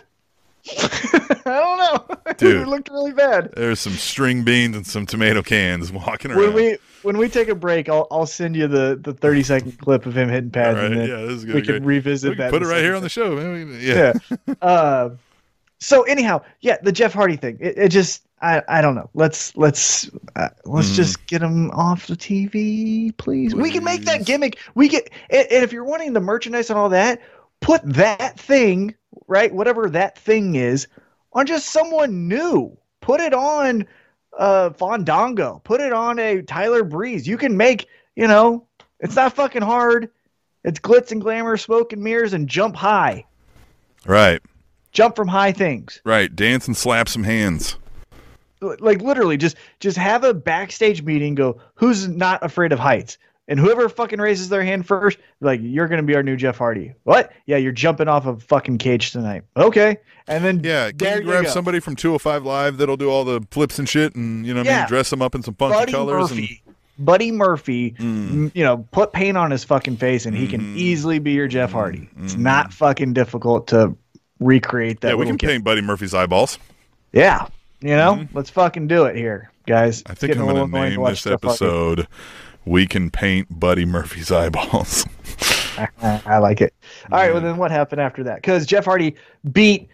I don't know. Dude. it looked really bad. There's some string beans and some tomato cans walking around. When we when we take a break, I'll I'll send you the, the thirty second clip of him hitting pads, right, and then yeah, this is good. we can revisit We can that. put it right here on the show, man. We- yeah. yeah. uh, so anyhow, yeah, the Jeff Hardy thing. It, it just I I don't know. Let's let's uh, let's Mhm. just get him off the TV, please. We can make that gimmick. We get and, and if you're wanting the merchandise and all that, put that thing right, whatever that thing is, on just someone new. Put it on uh Fandango. Put it on a Tyler Breeze. You can make you know it's not fucking hard. It's glitz and glamour, smoke and mirrors, and jump high. Right, Jump from high things. right. Dance and slap some hands. like literally just just have a backstage meeting go who's not afraid of heights and whoever fucking raises their hand first like you're gonna be our new jeff hardy what yeah you're jumping off a fucking cage tonight okay and then Yeah, can you you grab go. somebody from 205 Live that'll do all the flips and shit and, you know what I mean, dress them up in some funky buddy colors murphy buddy murphy Mm. you know put paint on his fucking face and he can Mhm. easily be your jeff hardy it's Mhm. not fucking difficult to recreate that Yeah, we can paint Buddy Murphy's eyeballs. yeah you know Mhm. let's fucking do it here guys I think I'm going to name this episode We Can Paint Buddy Murphy's Eyeballs. I like it. All right, well then what happened after that? Because Jeff Hardy beat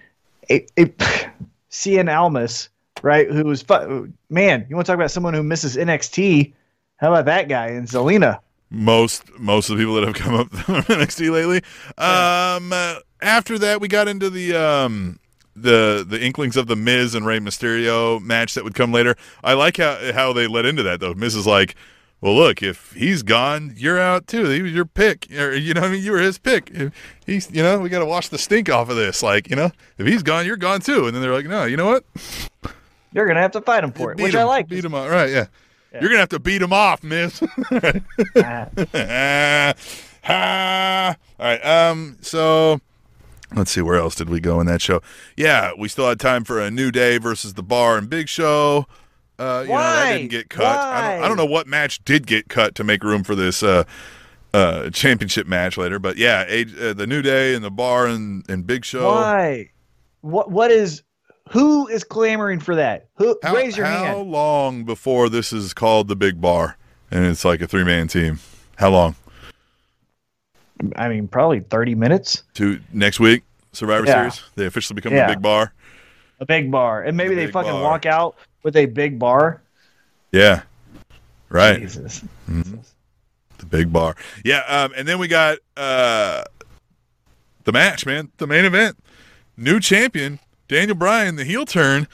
a, a Cien Almas, right? Who was fu- man? You want to talk about someone who misses NXT? How about that guy and Zelina? most most of the people that have come up from NXT lately. Um, after that, we got into the um the the inklings of the Miz and Rey Mysterio match that would come later. I like how how they led into that though. Miz is like, well, look, if he's gone, you're out too. He was your pick, or you know, what I mean, you were his pick. If he's, you know, we got to wash the stink off of this. Like, you know, if he's gone, you're gone too. And then they're like, no, you know what? You're gonna have to fight him for it, Beat which him, I like. Beat him off, right? Yeah. You're gonna have to beat him off, Miz. Ah, ha. All right. Um. So let's see. Where else did we go in that show? Yeah, we still had time for a new day versus the Bar and Big Show. Uh, you know that didn't get cut. I don't, I don't know what match did get cut to make room for this uh, uh, championship match later. But yeah, A- uh, the New Day and the Bar and, and Big Show. Why? What? What is? Who is clamoring for that? Who? How, raise your how hand. How long before this is called the Big Bar and it's like a three man team? How long? I mean, probably thirty minutes. To next week, Survivor Yeah. Series. They officially become Yeah. the Big Bar. A big bar, and maybe The they fucking bar. walk out with a big bar. Yeah. Right. Jesus. The big bar. Yeah, um, and then we got uh the match, man. The main event. New champion, Daniel Bryan, the heel turn,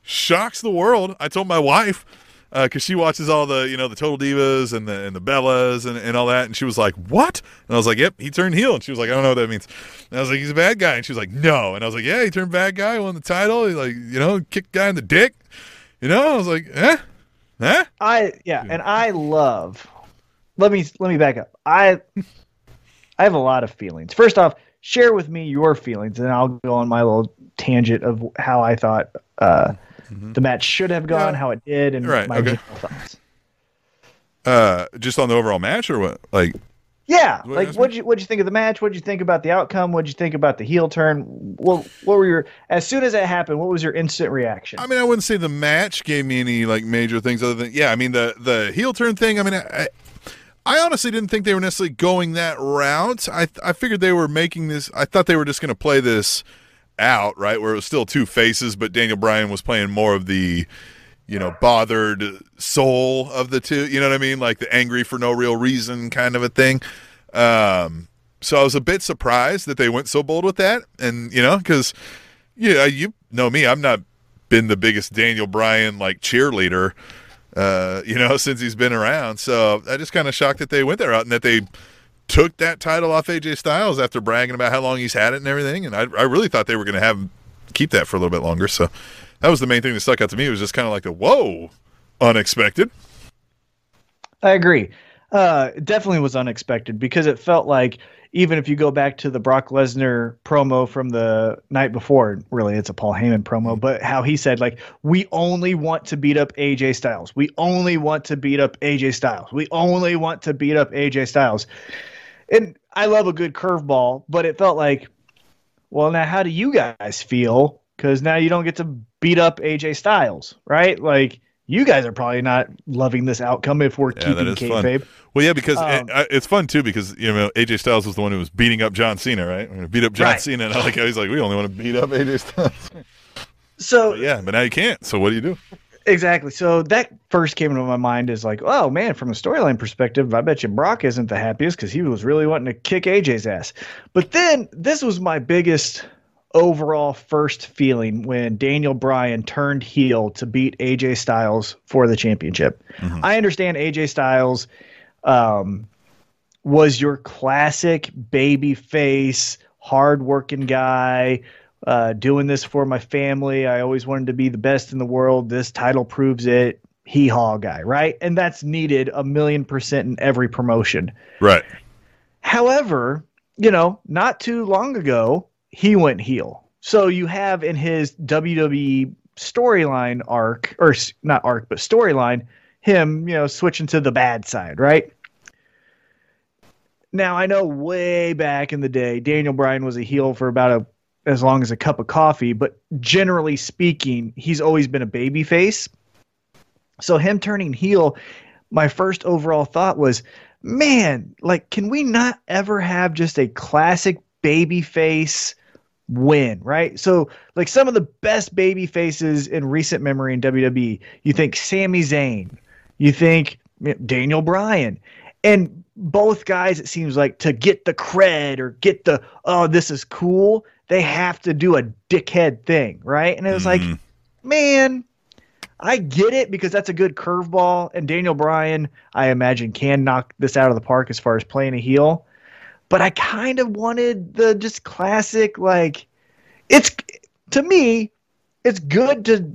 shocks the world. I told my wife, because she watches all the, you know, the Total Divas and the and the Bellas and, and all that, and she was like, What? And I was like, Yep, he turned heel. And she was like, I don't know what that means. And I was like, He's a bad guy. And she was like, No. And I was like, Yeah, he turned bad guy, won the title, he like, you know, kicked guy in the dick. You know, I was like, eh? Huh? I yeah, and I love. Let me let me back up. I I have a lot of feelings. First off, share with me your feelings, and I'll go on my little tangent of how I thought uh, the match should have gone, Yeah. how it did, and Right, my okay. thoughts. Uh just on the overall match or what? Like Yeah, What like what you what you think of the match? What would you think about the outcome? What would you think about the heel turn? What what were your as soon as it happened? What was your instant reaction? I mean, I wouldn't say the match gave me any like major things other than yeah. I mean the the heel turn thing. I mean, I, I honestly didn't think they were necessarily going that route. I I figured they were making this. I thought they were just going to play this out right where it was still two faces, but Daniel Bryan was playing more of the you know bothered soul of the two. You know what I mean? Like the angry for no real reason kind of a thing. Um, so I was a bit surprised that they went so bold with that, and you know because yeah, you know me. I'm not been the biggest Daniel Bryan like cheerleader, uh, you know, since he's been around. So I just kind of shocked that they went there out and that they took that title off AJ Styles after bragging about how long he's had it and everything. And I, I really thought they were going to have him keep that for a little bit longer. So that was the main thing that stuck out to me. It was just kind of like the whoa, unexpected. I agree. Uh, it definitely was unexpected because it felt like even if you go back to the Brock Lesnar promo from the night before, really it's a Paul Heyman promo, but how he said like we only want to beat up AJ Styles. We only want to beat up AJ Styles. We only want to beat up AJ Styles. And I love a good curveball, but it felt like well, now how do you guys feel? Cuz now you don't get to beat up AJ Styles, right? Like you guys are probably not loving this outcome if we're Yeah, keeping kayfabe. fun. Well, yeah, because Um, it, it's fun too because you know AJ Styles was the one who was beating up John Cena, right? We're gonna beat up John Right. Cena, and I like how he's like, we only want to beat up AJ Styles. So But yeah, but now you can't. So what do you do? Exactly. So that first came into my mind is like, oh man, from a storyline perspective, I bet you Brock isn't the happiest because he was really wanting to kick AJ's ass. But then this was my biggest overall first feeling when Daniel Bryan turned heel to beat AJ Styles for the championship. I understand AJ Styles um, was your classic baby face, hardworking guy, uh, doing this for my family. I always wanted to be the best in the world. This title proves it. Hee haw guy, right? And that's needed a million percent in every promotion. Right. However, you know, not too long ago, he went heel. So you have in his WWE storyline arc, or not arc, but storyline, him, you know, switching to the bad side, right? Now I know way back in the day, Daniel Bryan was a heel for about a as long as a cup of coffee, but generally speaking, he's always been a baby face. So him turning heel, my first overall thought was, man, like, can we not ever have just a classic baby face win, right? So, like, some of the best baby faces in recent memory in WWE, you think Sami Zayn, you think Daniel Bryan, and both guys, it seems like to get the cred or get the, oh, this is cool, they have to do a dickhead thing, right? And it was like, Mhm. man, I get it because that's a good curveball, and Daniel Bryan, I imagine, can knock this out of the park as far as playing a heel. But I kind of wanted the just classic, like it's to me, it's good to,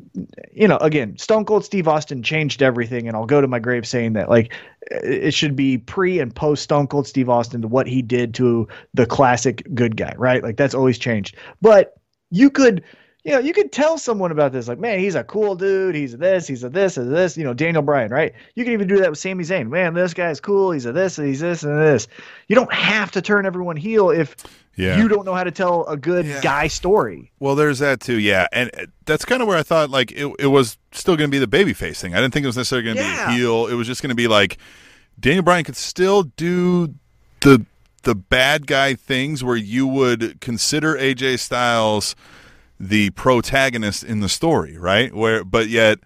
you know, again, Stone Cold Steve Austin changed everything, and I'll go to my grave saying that, like, it should be pre and post Stone Cold Steve Austin to what he did to the classic good guy, right? Like that's always changed. But you could, you know, you could tell someone about this, like, man, he's a cool dude. He's this, he's a this, and this. You know, Daniel Bryan, right? You can even do that with Sami Zayn. Man, this guy's cool. He's a this, and he's this, and this. You don't have to turn everyone heel if Yeah. you don't know how to tell a good Yeah. guy story. Well, there's that too, yeah, and uh, that's kind of where I thought like it, it was still going to be the babyface thing. I didn't think it was necessarily going to Yeah. be a heel. It was just going to be like Daniel Bryan could still do the the bad guy things where you would consider AJ Styles the protagonist in the story, right? Where, but yet.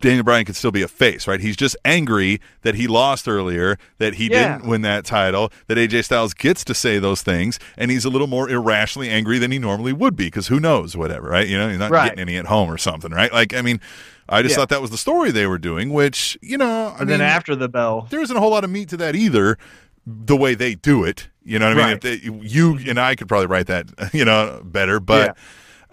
Daniel Bryan could still be a face, right? He's just angry that he lost earlier, that he Yeah. didn't win that title, that AJ Styles gets to say those things, and he's a little more irrationally angry than he normally would be because who knows, whatever, right? You know, he's not Right. getting any at home or something, right? Like, I mean, I just Yeah. thought that was the story they were doing, which, you know, I And mean, then after the bell, there isn't a whole lot of meat to that either, the way they do it. You know what I mean? Right. If they, you and I could probably write that, you know, better, but.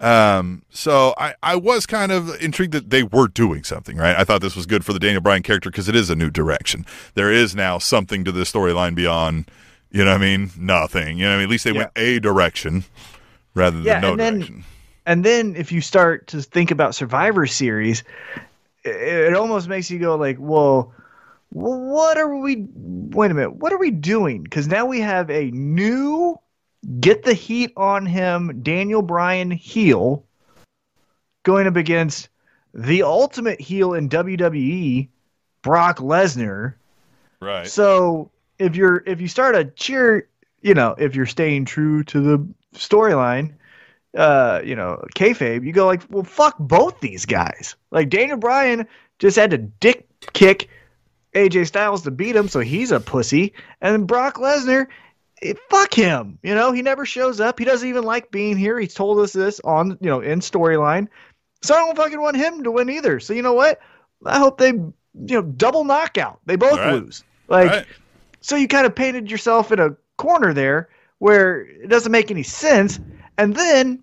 Um, so I, I was kind of intrigued that they were doing something, right? I thought this was good for the Daniel Bryan character because it is a new direction. There is now something to this storyline beyond, you know what I mean? Nothing. You know what I mean? At least they went a direction rather than Yeah, no and then- direction. and then if you start to think about Survivor Series, it, it almost makes you go like, well, well, what are we? Wait a minute, what are we doing? Because now we have a new get the heat on him, Daniel Bryan heel, going up against the ultimate heel in WWE, Brock Lesnar. Right. So if you're if you start a cheer, you know, if you're staying true to the storyline, uh, you know, kayfabe, you go like, well, fuck both these guys. Like Daniel Bryan just had to dick kick AJ Styles to beat him, so he's a pussy, and Brock Lesnar. Eh, fuck him. You know, he never shows up. He doesn't even like being here. He told us this on, you know, in storyline. So I don't fucking want him to win either. So you know what? I hope they, you know, double knockout. They both right. lose. Like, Right. so you kind of painted yourself in a corner there where it doesn't make any sense. And then,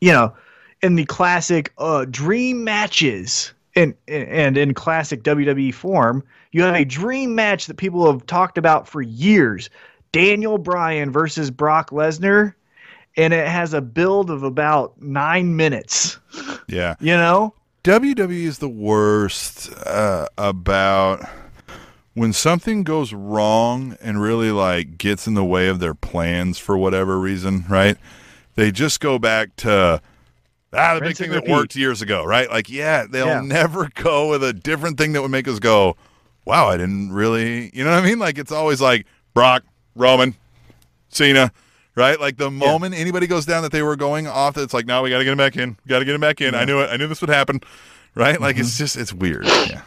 you know, in the classic uh, dream matches in, and in classic WWE form, you have a dream match that people have talked about for years. Daniel Bryan versus Brock Lesnar, and it has a build of about nine minutes. Yeah. You know? WWE is the worst uh, about when something goes wrong and really like gets in the way of their plans for whatever reason, right? They just go back to ah the big thing that worked years ago, right? Like yeah, they'll Yeah. never go with a different thing that would make us go, wow, I didn't really, you know what I mean? Like it's always like Brock, Roman, Cena, right? Like the moment anybody goes down that they were going off, it's like, now we got to get him back in. We got to get him back in. I knew it. I knew this would happen, right? Like Mm-hmm. it's just, it's weird. Yeah.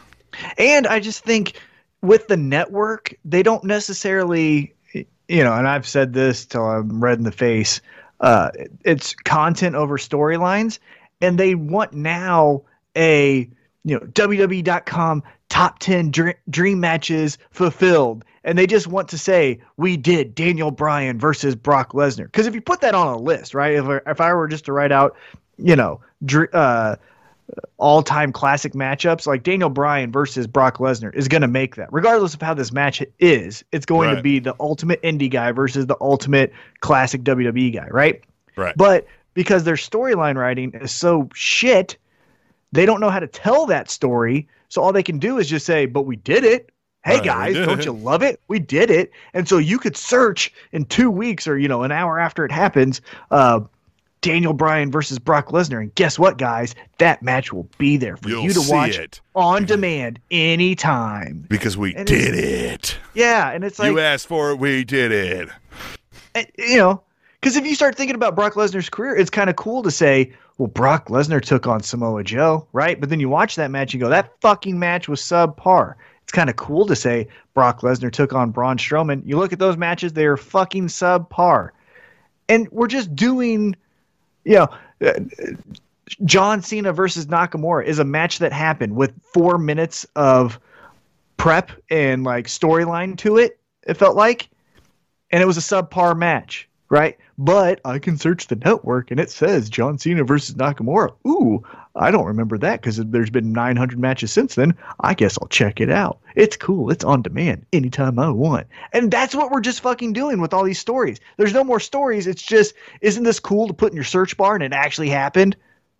And I just think with the network, they don't necessarily, you know, and I've said this till I'm red in the face. Uh, it's content over storylines, and they want now a you know WWE.com top ten dr- dream matches fulfilled, and they just want to say we did Daniel Bryan versus Brock Lesnar. Because if you put that on a list, right? If I, if I were just to write out, you know, uh, all-time classic matchups like Daniel Bryan versus Brock Lesnar is going to make that regardless of how this match is it's going to be the ultimate indie guy versus the ultimate classic WWE guy right Right. but because their storyline writing is so shit they don't know how to tell that story so all they can do is just say but we did it hey guys don't you love it we did it and so you could search in 2 weeks or you know an hour after it happens uh Daniel Bryan versus Brock Lesnar. And guess what, guys? That match will be there for You'll you to watch it. on demand anytime. because we And did it. Yeah, and it's like you asked for it. We did it. eh, you know, because if you start thinking about Brock Lesnar's career, it's kind of cool to say, well, Brock Lesnar took on Samoa Joe, right? But then you watch that match, you go, that fucking match was subpar. It's kind of cool to say Brock Lesnar took on Braun Strowman. You look at those matches, they are fucking subpar. And we're just doing, you know, uh, John Cena versus Nakamura is a match that happened with four minutes of prep and like storyline to it, it felt like and it was a subpar match, right? But I can search the network and it says John Cena versus Nakamura. Ooh, I don't remember that because there's been 900 matches since then. I guess I'll check it out. It's cool. It's on demand anytime I want. And that's what we're just fucking doing with all these stories. There's no more stories. It's just, isn't this cool to put in your search bar and it actually happened?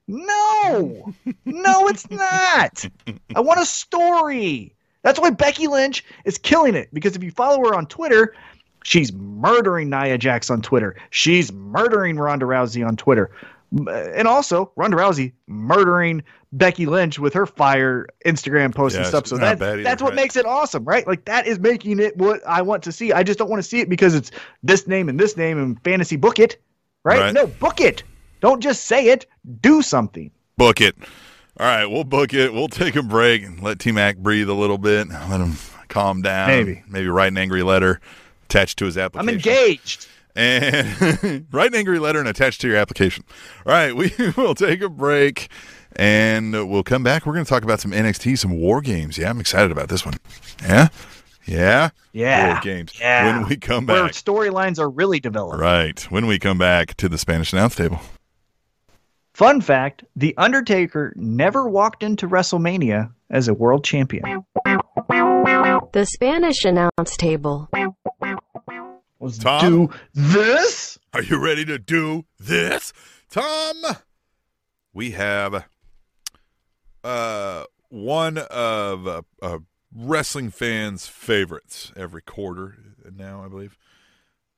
No, no, it's not. I want a story. That's why Becky Lynch is killing it because if you follow her on Twitter, she's murdering Nia Jax on Twitter. She's murdering Ronda Rousey on Twitter. And also, Ronda Rousey murdering Becky Lynch with her fire Instagram posts and stuff. So that, either, that's what right. makes it awesome, right? Like that is making it what I want to see. I just don't want to see it because it's this name and this name and fantasy book it, right? Right. No, book it. Don't just say it. Do something. Book it. All right, we'll book it. We'll take a break and let T Mac breathe a little bit. Let him calm down. Maybe. Maybe write an angry letter attached to his application. I'm engaged. and write an angry letter and attach to your application. All right, we will take a break and we'll come back. We're going to talk about some NXT, some war games. Yeah, I'm excited about this one. Yeah, yeah, Yeah. war games. Yeah. When we come back. Where storylines are really developed. right? When we come back to the Spanish announce table. Fun fact The Undertaker never walked into WrestleMania as a world champion. The Spanish announce table. Let's Tom? do this. Are you ready to do this, Tom? We have uh one of uh, uh, wrestling fans' favorites every quarter now, I believe.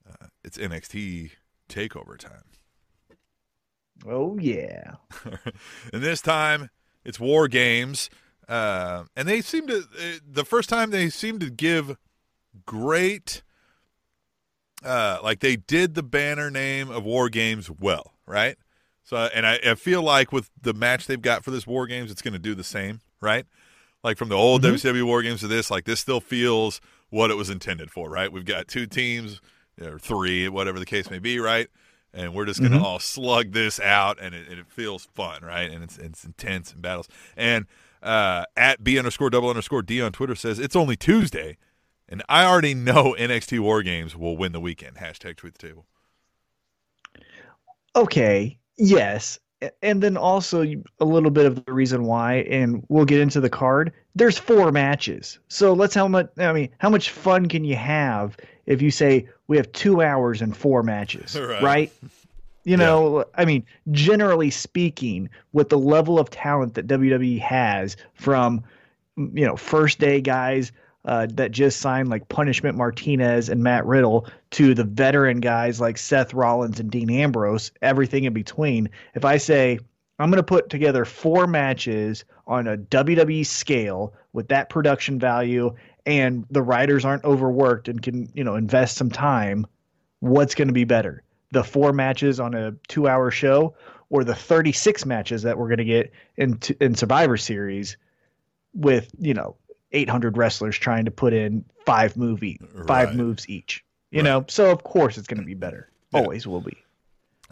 Uh, it's NXT Takeover time, Oh, yeah. and this time it's War Games. Uh, and they seem to uh, the first time they seem to give great uh like they did the banner name of war games well right? So and I, I feel like with the match they've got for this war games it's going to do the same right? Like from the old wcw war games to this like this still feels what it was intended for right? We've got two teams or three whatever the case may be right? And we're just going to all slug this out and it, and it feels fun right? And it's, it's intense and battles. And uh, at b underscore double underscore d on twitter says it's only tuesday and I already know NXT War Games will win the weekend. Hashtag tweet the table. Okay. Yes. And then also a little bit of the reason why, and we'll get into the card. There's four matches, so let's how much. I mean, how much fun can you have if you say we have two hours and four matches, Right. right? You know, I mean, generally speaking, with the level of talent that WWE has from, you know, first day guys uh, that just signed like Punishment Martinez and Matt Riddle to the veteran guys like Seth Rollins and Dean Ambrose, everything in between. If I say, I'm going to put together four matches on a WWE scale with that production value and the writers aren't overworked and can, you know, invest some time, what's going to be better? The four matches on a 2-hour show or the 36 matches that we're going to get in in Survivor series with, you know, 800 wrestlers trying to put in five movie five Right. moves each. You know, so of course it's going to be better. Yeah. Always will be.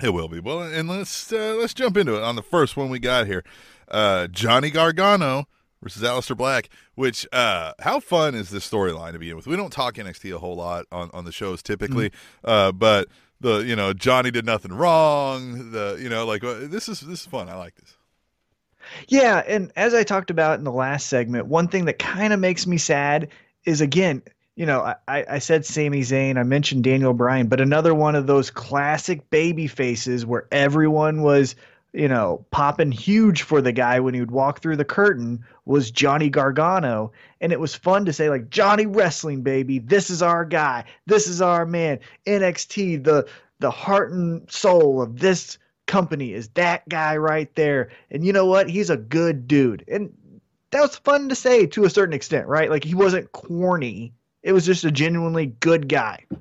It will be. Well, and let's uh, let's jump into it on the first one we got here. Uh, Johnny Gargano versus Aleister Black. Which uh, how fun is this storyline to begin with? We don't talk NXT a whole lot on, on the shows typically, uh, but the you know Johnny did nothing wrong. The you know like uh, this is this is fun. I like this. Yeah, and as I talked about in the last segment, one thing that kind of makes me sad is again, you know, I- I, said Sami Zayn, I mentioned Daniel Bryan, but another one of those classic baby faces where everyone was, you know, popping huge for the guy when he would walk through the curtain was Johnny Gargano. And it was fun to say, like, Johnny Wrestling, baby, this is our guy, this is our man. NXT, the the heart and soul of this company is that guy right there. And you know what? He's a good dude. And that was fun to say to a certain extent, right? Like he wasn't corny. It was just a genuinely good guy. And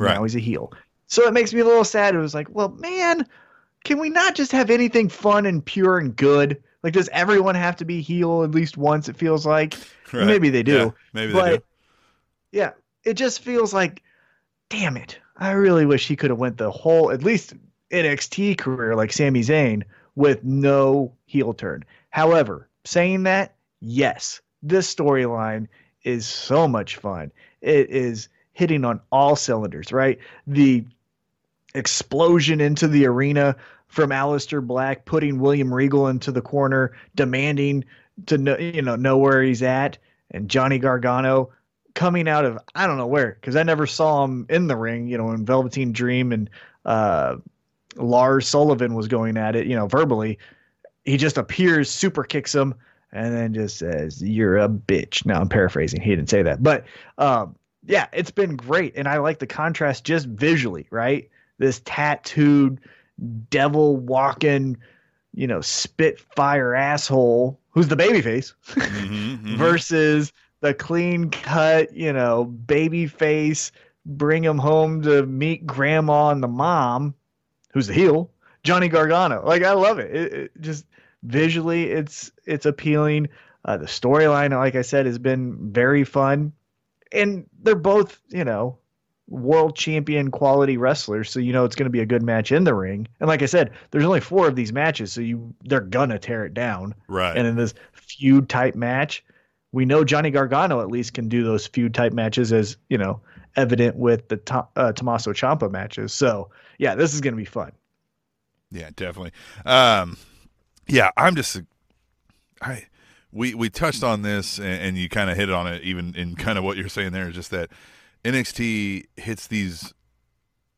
Right. Now he's a heel. So it makes me a little sad. It was like, well, man, can we not just have anything fun and pure and good? Like, does everyone have to be heel at least once? It feels like Right. maybe they do. Yeah, maybe but they do. yeah, it just feels like, damn it! I really wish he could have went the whole, at least NXT career like Sami Zayn with no heel turn. However, saying that, yes, this storyline is so much fun. It is hitting on all cylinders, right? The explosion into the arena from Aleister Black, putting William Regal into the corner, demanding to know, you know, know where he's at, and Johnny Gargano coming out of I don't know where because I never saw him in the ring, you know, in Velveteen Dream and uh, Lars Sullivan was going at it, you know, verbally. He just appears, super kicks him, and then just says, "You're a bitch." Now I'm paraphrasing. He didn't say that, but um, yeah, it's been great, and I like the contrast just visually, right? This tattooed devil walking, you know, spitfire asshole who's the babyface Mhm, mhm. versus the clean cut, you know, baby face, bring him home to meet grandma and the mom, who's the heel, Johnny Gargano. Like I love it. It, it just visually it's it's appealing. Uh, the storyline, like I said, has been very fun. And they're both, you know, world champion quality wrestlers, so you know it's going to be a good match in the ring. And like I said, there's only four of these matches, so you they're gonna tear it down. right. And in this feud type match, we know Johnny Gargano at least can do those feud type matches, as you know, evident with the to- uh, Tommaso Ciampa matches. So yeah, this is going to be fun. Yeah, definitely. Um, yeah, I'm just, I, we we touched on this, and, and you kind of hit on it, even in kind of what you're saying there, is just that NXT hits these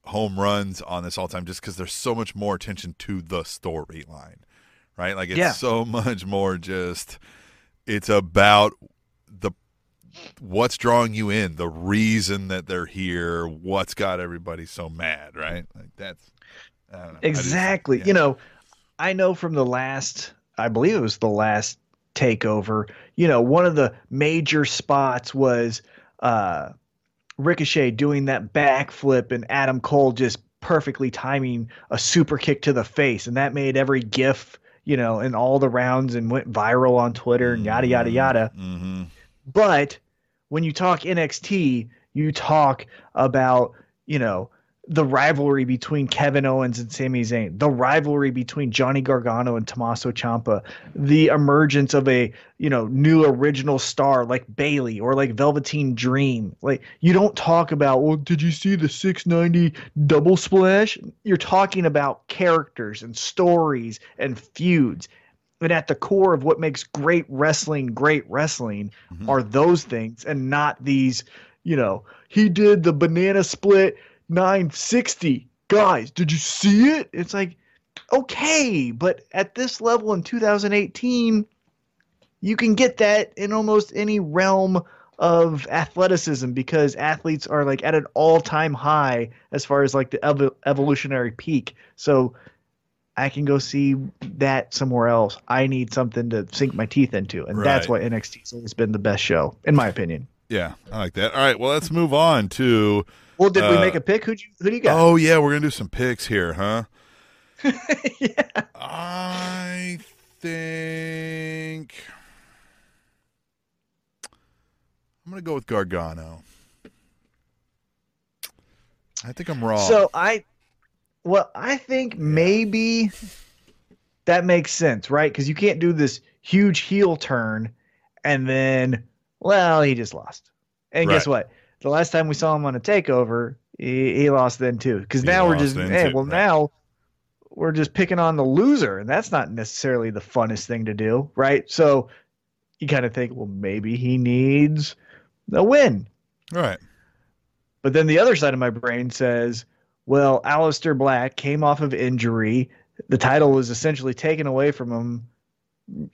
home runs on this all the time, just because there's so much more attention to the storyline, right? Like it's Yeah. so much more just, it's about what's drawing you in, the reason that they're here, what's got everybody so mad, right? Like that's. I don't know. I just- Exactly. yeah. You know, I know from the last, I believe it was the last takeover, you know, one of the major spots was uh, Ricochet doing that backflip and Adam Cole just perfectly timing a super kick to the face. And that made every GIF, you know, in all the rounds and went viral on Twitter and yada, yada, yada. Mm-hmm. But when you talk NXT, you talk about, you know, the rivalry between Kevin Owens and Sami Zayn, the rivalry between Johnny Gargano and Tommaso Ciampa, the emergence of a, you know, new original star like Bayley or like Velveteen Dream. Like you don't talk about, well, did you see the 690 double splash? You're talking about characters and stories and feuds. And at the core of what makes great wrestling great wrestling Mhm. are those things and not these you know, he did the banana split 960. Guys, did you see it? It's like, okay, but at this level in 2018, you can get that in almost any realm of athleticism because athletes are like at an all-time high as far as like the ev- evolutionary peak. So I can go see that somewhere else. I need something to sink my teeth into, and that's Right. why NXT's always been the best show, in my opinion. Yeah, I like that. All right, well, let's move on to. Well, did we Uh, make a pick? Who you who do you got? Oh yeah, we're gonna do some picks here, huh? yeah. I think I'm gonna go with Gargano. I think I'm wrong. So I, well, I think maybe that makes sense, right? Because you can't do this huge heel turn and then, well, he just lost. And guess what? The last time we saw him on a takeover, he, he lost then too. Because now we're just, hey, well, right. now we're just picking on the loser, and that's not necessarily the funnest thing to do, right? So you kind of think, well, maybe he needs a win. Right. But then the other side of my brain says, well, Aleister Black came off of injury. The title was essentially taken away from him,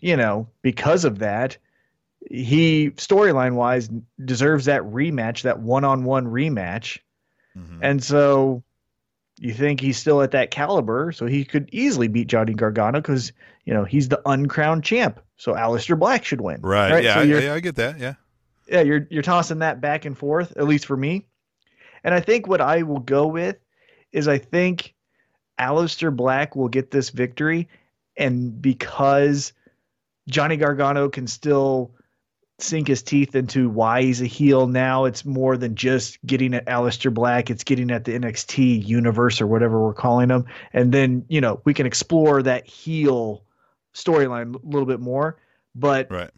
you know, because of that. He, storyline wise, deserves that rematch, that one on one rematch. Mhm. And so you think he's still at that caliber, so he could easily beat Johnny Gargano because, you know, he's the uncrowned champ. So Aleister Black should win. Right. Yeah, So I, yeah, I get that. Yeah. yeah, you're you're tossing that back and forth, at least for me. And I think what I will go with is I think Aleister Black will get this victory, and because Johnny Gargano can still sink his teeth into why he's a heel now, it's more than just getting at Aleister Black. It's getting at the NXT universe or whatever we're calling them, and then you know we can explore that heel storyline a little bit more. But Right.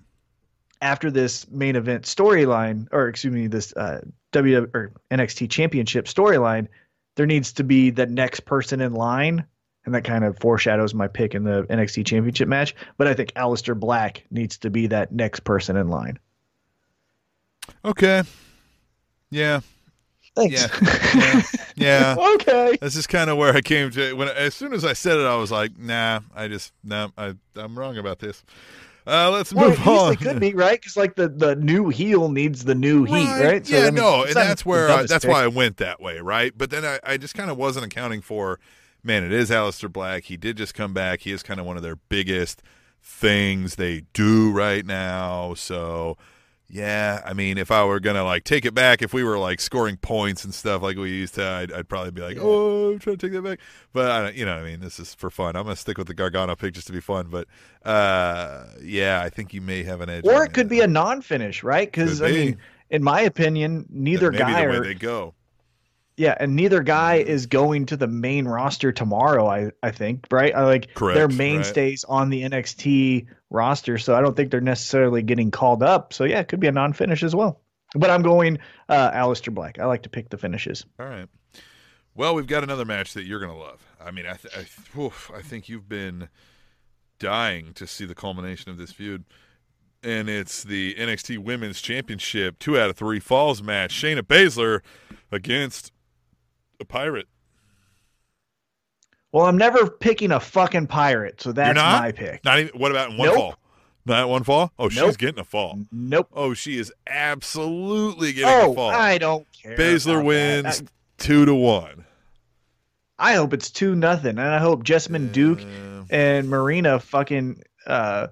after this main event storyline, or excuse me, this uh, W or NXT Championship storyline, there needs to be the next person in line, and that kind of foreshadows my pick in the NXT Championship match. But I think Aleister Black needs to be that next person in line. Okay. Yeah. Thanks. Yeah. Yeah. yeah. okay. This is kind of where I came to. When as soon as I said it, I was like, "Nah, I just nah, I I'm wrong about this." Uh, let's Well, move on. could be right because like the the new heel needs the new heat, right? yeah, I mean, no, and that's where I, that's pick. why I went that way, right? But then I, I just kind of wasn't accounting for, man, it is Aleister Black. He did just come back. He is kind of one of their biggest things they do right now. So, yeah, I mean, if I were gonna like take it back, if we were like scoring points and stuff like we used to, I'd, I'd probably be like, oh, I'm trying to take that back. But I don't, you know, I mean, this is for fun. I'm gonna stick with the Gargano pick just to be fun. But uh, yeah, I think you may have an edge. or it could me. be a non-finish, right? Because Could I mean, in my opinion, neither That be guy the way are they go. Yeah, and neither guy is going to the main roster tomorrow. I I think right. I like Correct, they're right. mainstays on the NXT roster, so I don't think they're necessarily getting called up. So yeah, it could be a non-finish as well. But I'm going uh, Aleister Black. I like to pick the finishes. All right. Well, we've got another match that you're going to love. I mean, I, th- I, oof, I think you've been dying to see the culmination of this feud. And it's the NXT Women's Championship two out of three falls match. Shayna Baszler against a pirate. Well, I'm never picking a fucking pirate, so that's not? my pick. Not even. What about in one Nope. fall? Not one fall. Oh, she's getting a fall. Nope. Oh, she is absolutely getting a Oh, fall. I don't care. Baszler wins that. two to one. I, hope it's two nothing, and I hope Jessamyn Duke Uh, and Marina fucking uh,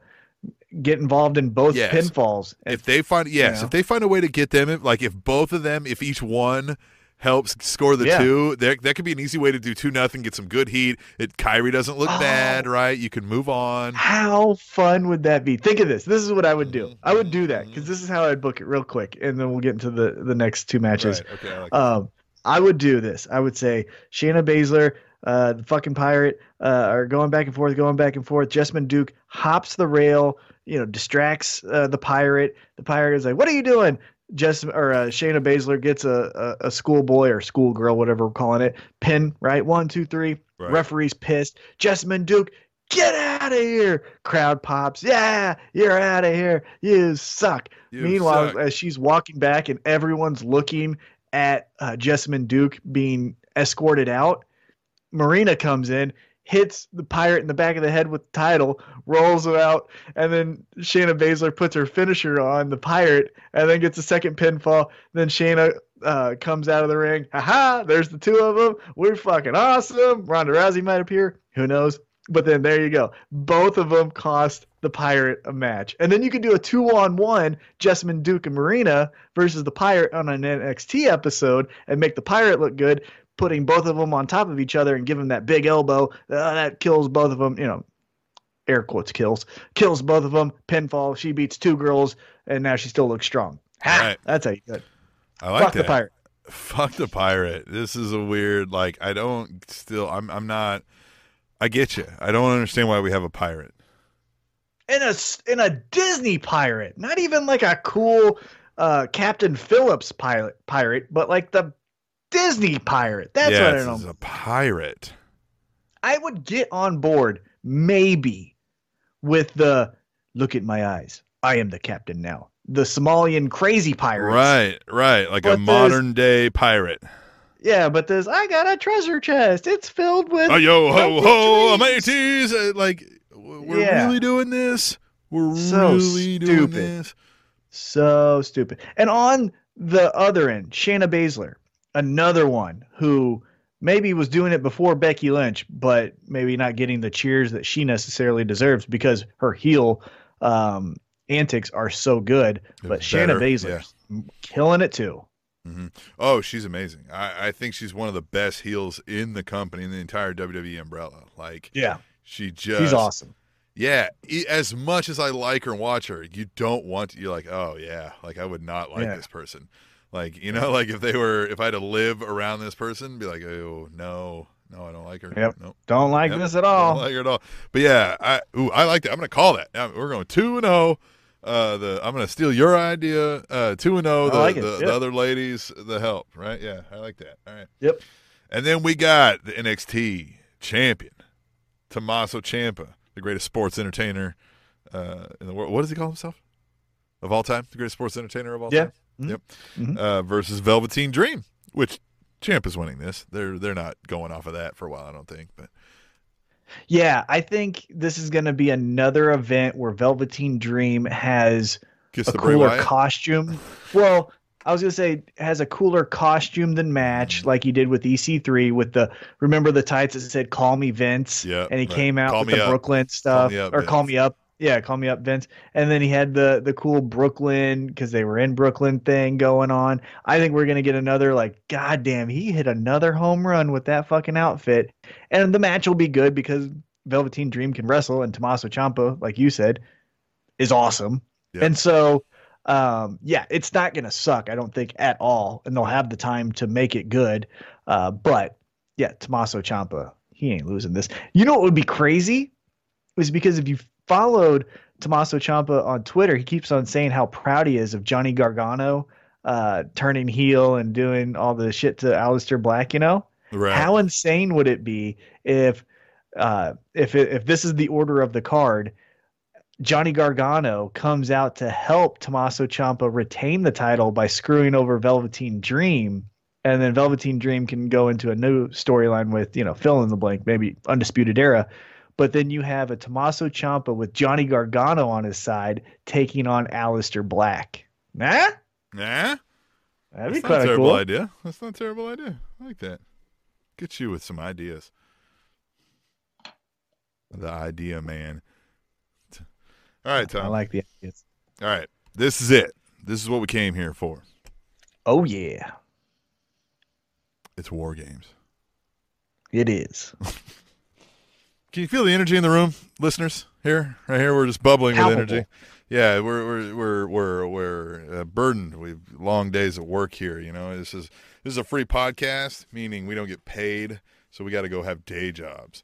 get involved in both Yes. pinfalls. if they find yes, know? if they find a way to get them, like if both of them, if each one helps score the Yeah. two, there that could be an easy way to do two nothing, get some good heat. It Kairi doesn't look Oh. bad, right? You can move on. How fun would that be? Think of this. This is what I would do. I would do that because this is how I'd book it real quick, and then we'll get into the the next two matches. Right. Okay. I like Um, I would do this. I would say Shayna Baszler, uh, the fucking pirate, uh, are going back and forth, going back and forth. Jessamyn Duke hops the rail, you know, distracts uh, the pirate. The pirate is like, "What are you doing?" Jess or uh, Shayna Baszler gets a, a, a schoolboy or schoolgirl, whatever we're calling it, pin, right? One, two, three. Right. Referee's pissed. Jessamyn Duke get out of here. Crowd pops. Yeah, you're out of here. You suck. You Meanwhile, suck. as she's walking back and everyone's looking at uh, Jessamyn Duke being escorted out, Marina comes in, hits the pirate in the back of the head with the title, rolls him out, and then Shayna Baszler puts her finisher on the pirate and then gets a second pinfall. Then Shayna uh, comes out of the ring. Haha, there's the two of them. We're fucking awesome. Ronda Rousey might appear. Who knows? But then there you go. Both of them cost the pirate a match. And then you could do a two on one Jessamyn Duke and Marina versus the pirate on an NXT episode and make the pirate look good, putting both of them on top of each other and give them that big elbow. Uh, that kills both of them, you know, air quotes kills, kills both of them. Pinfall. She beats two girls and now she still looks strong. Ha! Right. That's how you do it. I like Fuck that. the pirate. Fuck the pirate. This is a weird. Like I don't still. I'm. I'm not. I get you. I don't understand why we have a pirate. in a in a Disney pirate, not even like a cool uh, Captain Phillips pilot pirate, but like the Disney pirate. That's yeah, what I this don't. is a pirate. I would get on board maybe with the look at my eyes. I am the captain now. The Somalian crazy pirates. Right, right. Like a But there's- modern day pirate. Yeah, but there's I got a treasure chest. It's filled with Oh, yo, ho, ho, dreams." mateys. Uh, Like, we're Yeah. really doing this. We're So really doing this. So stupid. And on the other end, Shayna Baszler, another one who maybe was doing it before Becky Lynch, but maybe not getting the cheers that she necessarily deserves because her heel um, antics are so good. It But Shayna better, Baszler's killing it too. Oh, she's amazing. I, I think she's one of the best heels in the company in the entire WWE umbrella. Like, Yeah, she just she's awesome. Yeah, as much as I like her and watch her, you don't want to. You're like, oh yeah, like I would not like Yeah. this person. Like you know, like if they were, if I had to live around this person, be like, oh no, no, I don't like her. Yep. Nope, Don't like Yep. this at all. don't like her at all. But yeah, I ooh, I like that. I'm gonna call that. We're going two and zero. Uh, the I'm gonna steal your idea. Uh, two and zero. The, like the, yep. the other ladies, the help. Right? Yeah, I like that. All right. Yep. And then we got the NXT champion, Tommaso Ciampa, the greatest sports entertainer uh, in the world. What does he call himself? Of all time, the greatest sports entertainer of all Yeah. time. Mhm. Yep. Mhm. Uh, versus Velveteen Dream, which Champ is winning this. They're they're not going off of that for a while, I don't think. But Yeah, I think this is going to be another event where Velveteen Dream has kiss a cooler costume. Well, I was gonna say has a cooler costume than match, like he did with EC3 with the remember the tights that said "Call me Vince," Yeah, and he right. came out Call with the up. Brooklyn stuff, me up, or "Call me up." Yeah, call me up, Vince. And then he had the the cool Brooklyn because they were in Brooklyn thing going on. I think we're gonna get another like, goddamn, he hit another home run with that fucking outfit, and the match will be good because Velveteen Dream can wrestle, and Tommaso Ciampa, like you said, is awesome. Yeah. And so, um, yeah, it's not going to suck, I don't think, at all. And they'll have the time to make it good. Uh, but yeah, Tommaso Ciampa, he ain't losing this. You know what would be crazy? Was because if you followed Tommaso Ciampa on Twitter, he keeps on saying how proud he is of Johnny Gargano uh, turning heel and doing all the shit to Aleister Black, you know? Right. How insane would it be if uh, if it, if this is the order of the card, Johnny Gargano comes out to help Tommaso Ciampa retain the title by screwing over Velveteen Dream, and then Velveteen Dream can go into a new storyline with you know fill in the blank, maybe Undisputed Era. But then you have a Tommaso Ciampa with Johnny Gargano on his side taking on Aleister Black. Nah, Nah, that'd be that's not a terrible cool. idea. That's not a terrible idea. I like that. Get you with some ideas. The idea man. All right, Tom. I like the ideas. All right. This is it. This is what we came here for. Oh yeah, It's war games. it is. Can you feel the energy in the room, listeners? Here, right here, we're just bubbling Palpable. with energy. Yeah, we're we're we're we're we're uh, burdened. We've long days of work here. You know, this is this is a free podcast, meaning we don't get paid, so we got to go have day jobs.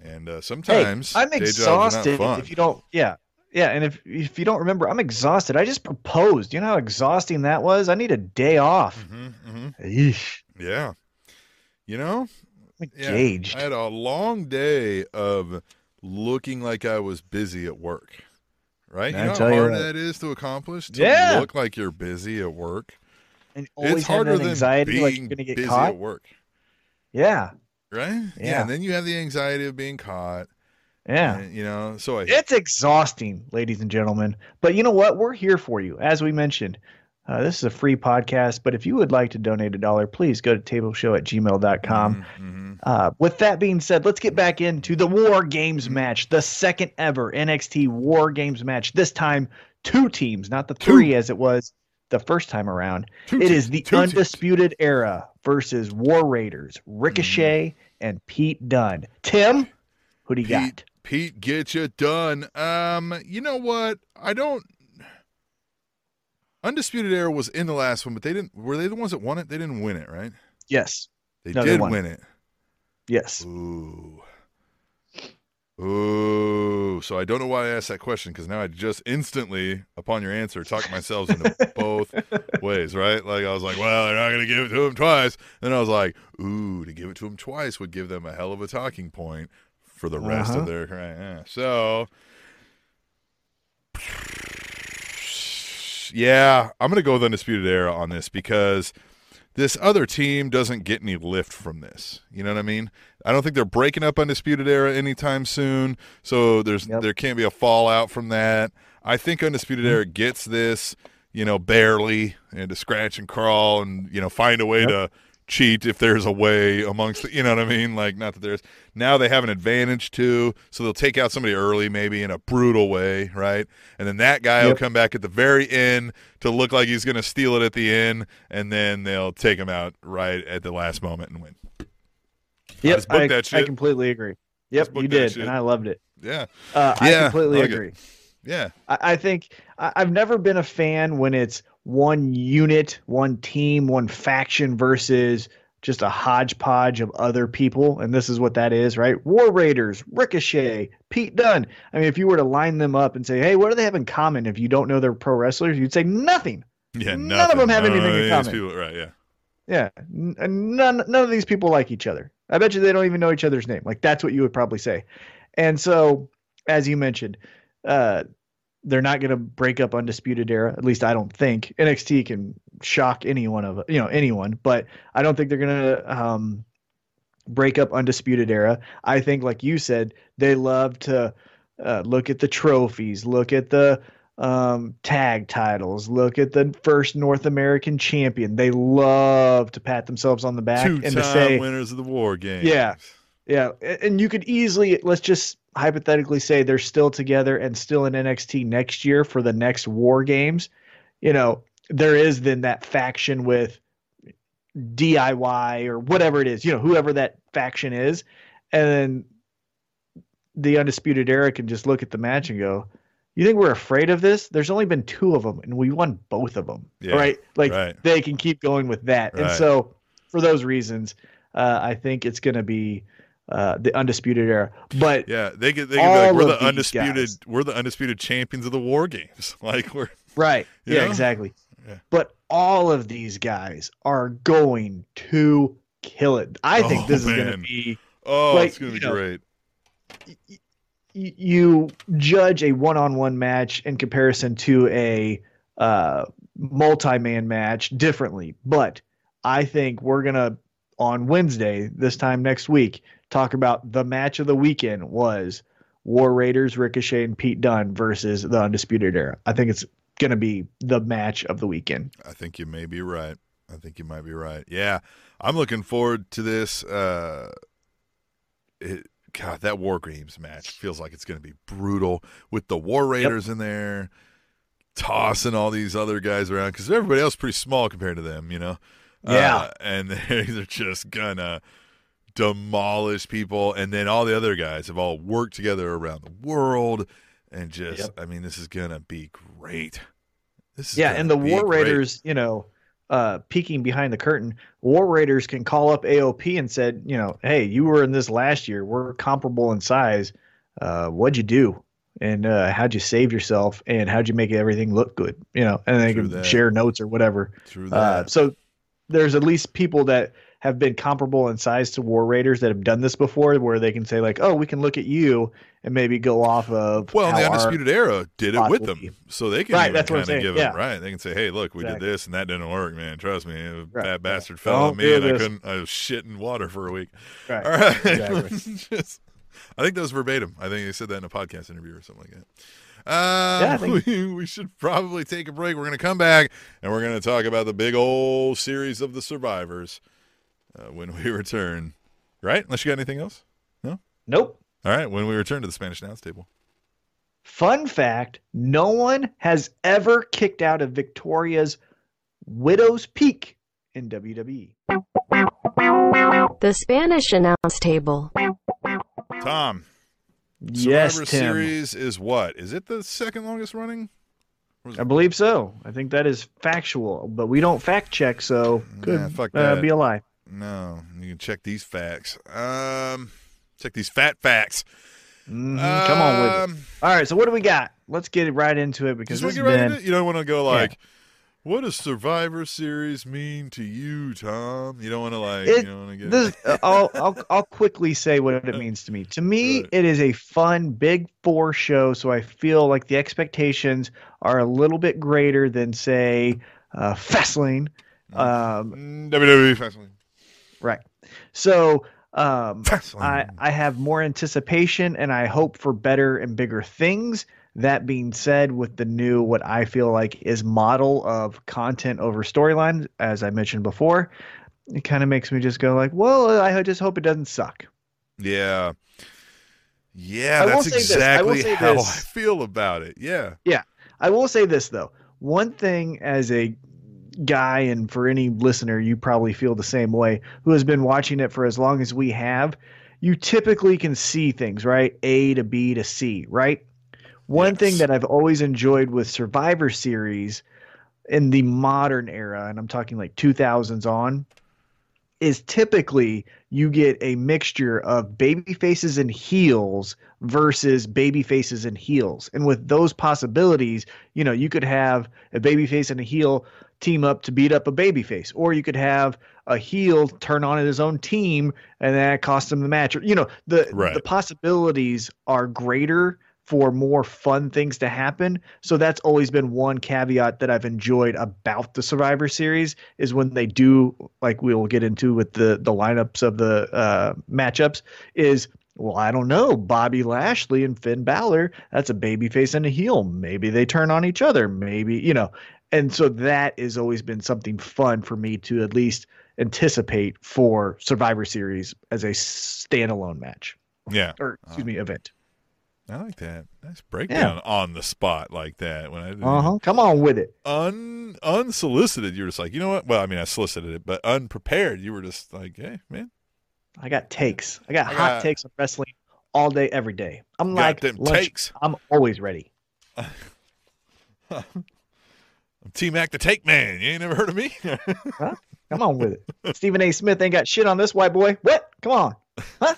And uh, sometimes hey, I'm exhausted. are not fun. If you don't, yeah, yeah, and if if you don't remember, I'm exhausted. I just proposed. You know how exhausting that was. I need a day off. hmm hmm Yeah, you know, I'm yeah, engaged. I had a long day of looking like I was busy at work. Right? You know how hard what. that is to accomplish? To Yeah. look like you're busy at work. And always it's harder than anxiety being like you're gonna get busy caught. at work. Yeah, Right? Yeah. And then you have the anxiety of being caught. yeah. and, you know, so I It's exhausting, ladies and gentlemen. But you know what? We're here for you. As we mentioned, uh, this is a free podcast. But if you would like to donate a dollar, please go to tableshow at gmail.com. Mhm. Uh, with that being said, let's get back into the War Games match, the second ever NXT War Games match. This time, two teams, not the three as it was the first time around. Two It is the two. Undisputed Era versus War Raiders, Ricochet and Pete Dunne. Tim, who do you got? Pete, Pete, get you done. Um, you know what? I don't. Undisputed Era was in the last one, but they didn't. Were they the ones that won it? They didn't win it, right? Yes. They No, did won. win it. Yes. Ooh. Ooh. So I don't know why I asked that question because now I just instantly, upon your answer, talked myself into both ways, right? Like I was like, well, they're not going to give it to him twice. Then I was like, ooh, to give it to him twice would give them a hell of a talking point for the rest Uh-huh. of their right. Yeah. So. Yeah, I'm going to go with Undisputed Era on this because this other team doesn't get any lift from this. You know what I mean? I don't think they're breaking up Undisputed Era anytime soon, so there's Yep. there can't be a fallout from that. I think Undisputed Era gets this, you know, barely and to scratch and crawl and you know find a way Yep. to cheat if there's a way amongst the, you know what I mean? Like not that there's now they have an advantage too, so they'll take out somebody early maybe in a brutal way, right? And then that guy will come back at the very end to look like he's going to steal it at the end, and then they'll take him out right at the last moment and win. Yep. I, that I completely agree. Yep, you did, and I loved it. Yeah, Uh, Yeah, I completely I like it. agree. yeah, I, I think I, I've never been a fan when it's one unit, one team, one faction versus just a hodgepodge of other people. And this is what that is, right? War Raiders, Ricochet, Pete Dunne. I mean, if you were to line them up and say, hey, what do they have in common if you don't know they're pro wrestlers? You'd say nothing. yeah. None of them have anything in common. People, right? Yeah. Yeah. N- and none, none of these people like each other. I bet you they don't even know each other's name. Like, that's what you would probably say. And so, as you mentioned, uh, they're not going to break up undisputed era. At least I don't think NXT can shock anyone of you know anyone, but I don't think they're going to um, break up undisputed era. I think, like you said, they love to uh, look at the trophies, look at the um, tag titles, look at the first North American champion. They love to pat themselves on the back and to say, winners of the war game. Yeah. yeah, and you could easily let's just hypothetically say they're still together and still in NXT next year for the next War Games. You know, there is then that faction with DIY or whatever it is, you know, whoever that faction is, and then the Undisputed Era can just look at the match and go, "You think we're afraid of this? There's only been two of them, and we won both of them, Yeah, right? Like right. they can keep going with that, and so for those reasons, uh, I think it's going to be uh, the Undisputed Era. But Yeah, they get they get like we're the undisputed guys. we're the undisputed champions of the war games. Like we're Right. Yeah, know? exactly. Yeah. But all of these guys are going to kill it. I think Oh, this is going to be oh, Like, it's gonna be you know, great. y- you judge a one-on-one match in comparison to a uh, multi-man match differently. But I think we're going to on Wednesday, this time next week, talk about the match of the weekend was War Raiders, Ricochet, and Pete Dunne versus the Undisputed Era. I think it's going to be the match of the weekend. I think you may be right. I think you might be right. Yeah, I'm looking forward to this. Uh, it, God, that War Games match feels like it's going to be brutal with the War Raiders in there, tossing all these other guys around because everybody else is pretty small compared to them, you know. Yeah. Uh, and they're just gonna demolish people, and then all the other guys have all worked together around the world, and just, Yep. I mean, this is gonna be great. This is Yeah, and the War great. Raiders, you know, uh, peeking behind the curtain, War Raiders can call up AOP and said, you know, hey, you were in this last year. We're comparable in size. Uh, what'd you do? And uh, how'd you save yourself? And how'd you make everything look good? You know, and they True can that. share notes or whatever. True Uh, so there's at least people that have been comparable in size to War Raiders that have done this before, where they can say like, "Oh, we can look at you and maybe go off of." Well, the Undisputed Era did it with them, be. so they can Right, that's what I'm kind of saying, give yeah. it right. They can say, "Hey, look, we Exactly. did this and that didn't work, man. Trust me, Right, that yeah. bastard fell on Don't me, and I couldn't. I was shitting water for a week." Right. All right, Exactly. Just- I think that was verbatim. I think they said that in a podcast interview or something like that. Uh, Yeah, we, we should probably take a break. We're going to come back and we're going to talk about the big old series of the survivors uh, when we return. Right? Unless you got anything else. No? Nope. All right. When we return to the Spanish announce table. Fun fact: No one has ever kicked out of Victoria's Widow's Peak in. WWE. The Spanish announce table. Tom, Yes, Survivor Tim. Series is what? Is it the second longest running? I believe so. I think that is factual, but we don't fact check, so could Nah, fuck uh, be a lie. No, you can check these facts. Um, check these fat facts. Mhm, Come on with it. Um, All right, so what do we got? Let's get right into it because this want to has get right been into it. You don't want to go like, "What does Survivor Series mean to you, Tom?" You don't want to like, It- you don't want to get. this. uh, I'll, I'll I'll quickly say what it means to me. To me, Right. it is a fun Big Four show, so I feel like the expectations are a little bit greater than say uh, Fastlane. Um, Mm, WWE Fastlane. Right. So um, I, I have more anticipation and I hope for better and bigger things. That being said, with the new, what I feel like is model of content over storyline, as I mentioned before, it kind of makes me just go like, well, I just hope it doesn't suck. yeah, yeah, I will that's say this. I will exactly say how this. I feel about it. Yeah. Yeah, I will say this though. One thing as a guy, and for any listener, you probably feel the same way, who has been watching it for as long as we have, you typically can see things, right? A to B to C, right? One Yes. thing that I've always enjoyed with Survivor Series in the modern era, and I'm talking like 2000s on, is typically you get a mixture of baby faces and heels versus baby faces and heels. And with those possibilities, you know, you could have a baby face and a heel team up to beat up a baby face, or you could have a heel turn on his own team and that cost him the match. Or, you know, the Right. the possibilities are greater for more fun things to happen. So that's always been one caveat that I've enjoyed about the Survivor Series is when they do, like we'll get into with the the lineups of the uh, matchups, is well, I don't know, Bobby Lashley and Finn Balor, that's a baby face and a heel. Maybe they turn on each other. Maybe you know, and so that has always been something fun for me to at least anticipate for Survivor Series as a standalone match yeah, or excuse me event. I like that. Nice breakdown on the spot like that. When I Uh huh. Come on with it. un unsolicited, you were just like, you know what? Well, I mean, I solicited it, but unprepared, you were just like, hey, man, I got takes. I got I hot got- takes on wrestling all day, every day. I'm like them lunch. takes. I'm always ready. I'm T Mac the Take Man. You ain't never heard of me? Come on with it. Stephen A. Smith ain't got shit on this white boy. What? Come on. Huh?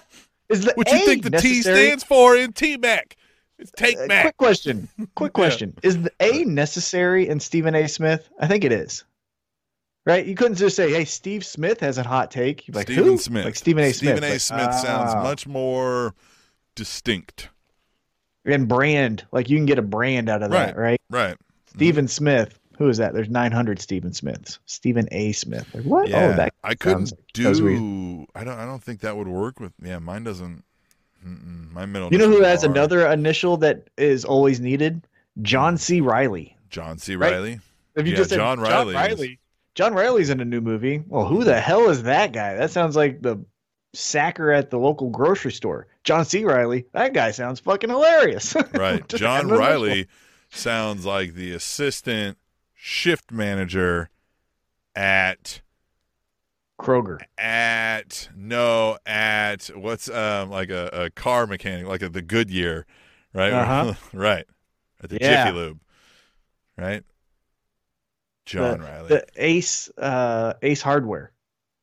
Is the what A you think the T stands for in T Mac? It's Take Uh, Mac. quick question. Quick question. Is the A necessary in Stephen A. Smith? I think it is. Right? You couldn't just say, "Hey, Steve Smith has a hot take." You're like Stephen who? Smith. Like Stephen A. Smith. Stephen A. Like, Smith sounds ah. much more distinct. and brand. Like you can get a brand out of that, right? Right. Stephen Smith. Who is that? There's 900 Stephen Smiths. Stephen A. Smith. Like what? Oh, yeah. Oh, that I couldn't like- that was weird. do. I don't. I don't think that would work with. Yeah, mine doesn't. My middle. You know who has are another initial that is always needed? John C. Reilly. John C. Right? Reilly. If you Yeah, just said John Reilly. John Reilly, John Reilly's in a new movie. Well, who the hell is that guy? That sounds like the sacker at the local grocery store. John C. Reilly. That guy sounds fucking hilarious. Right. John. Reilly sounds like the assistant shift manager at Kroger. at no at what's um like a, a car mechanic like at the Goodyear, right? Uh-huh. right. At the Yeah. Jiffy Lube. Right? John the, Riley. The Ace uh Ace Hardware.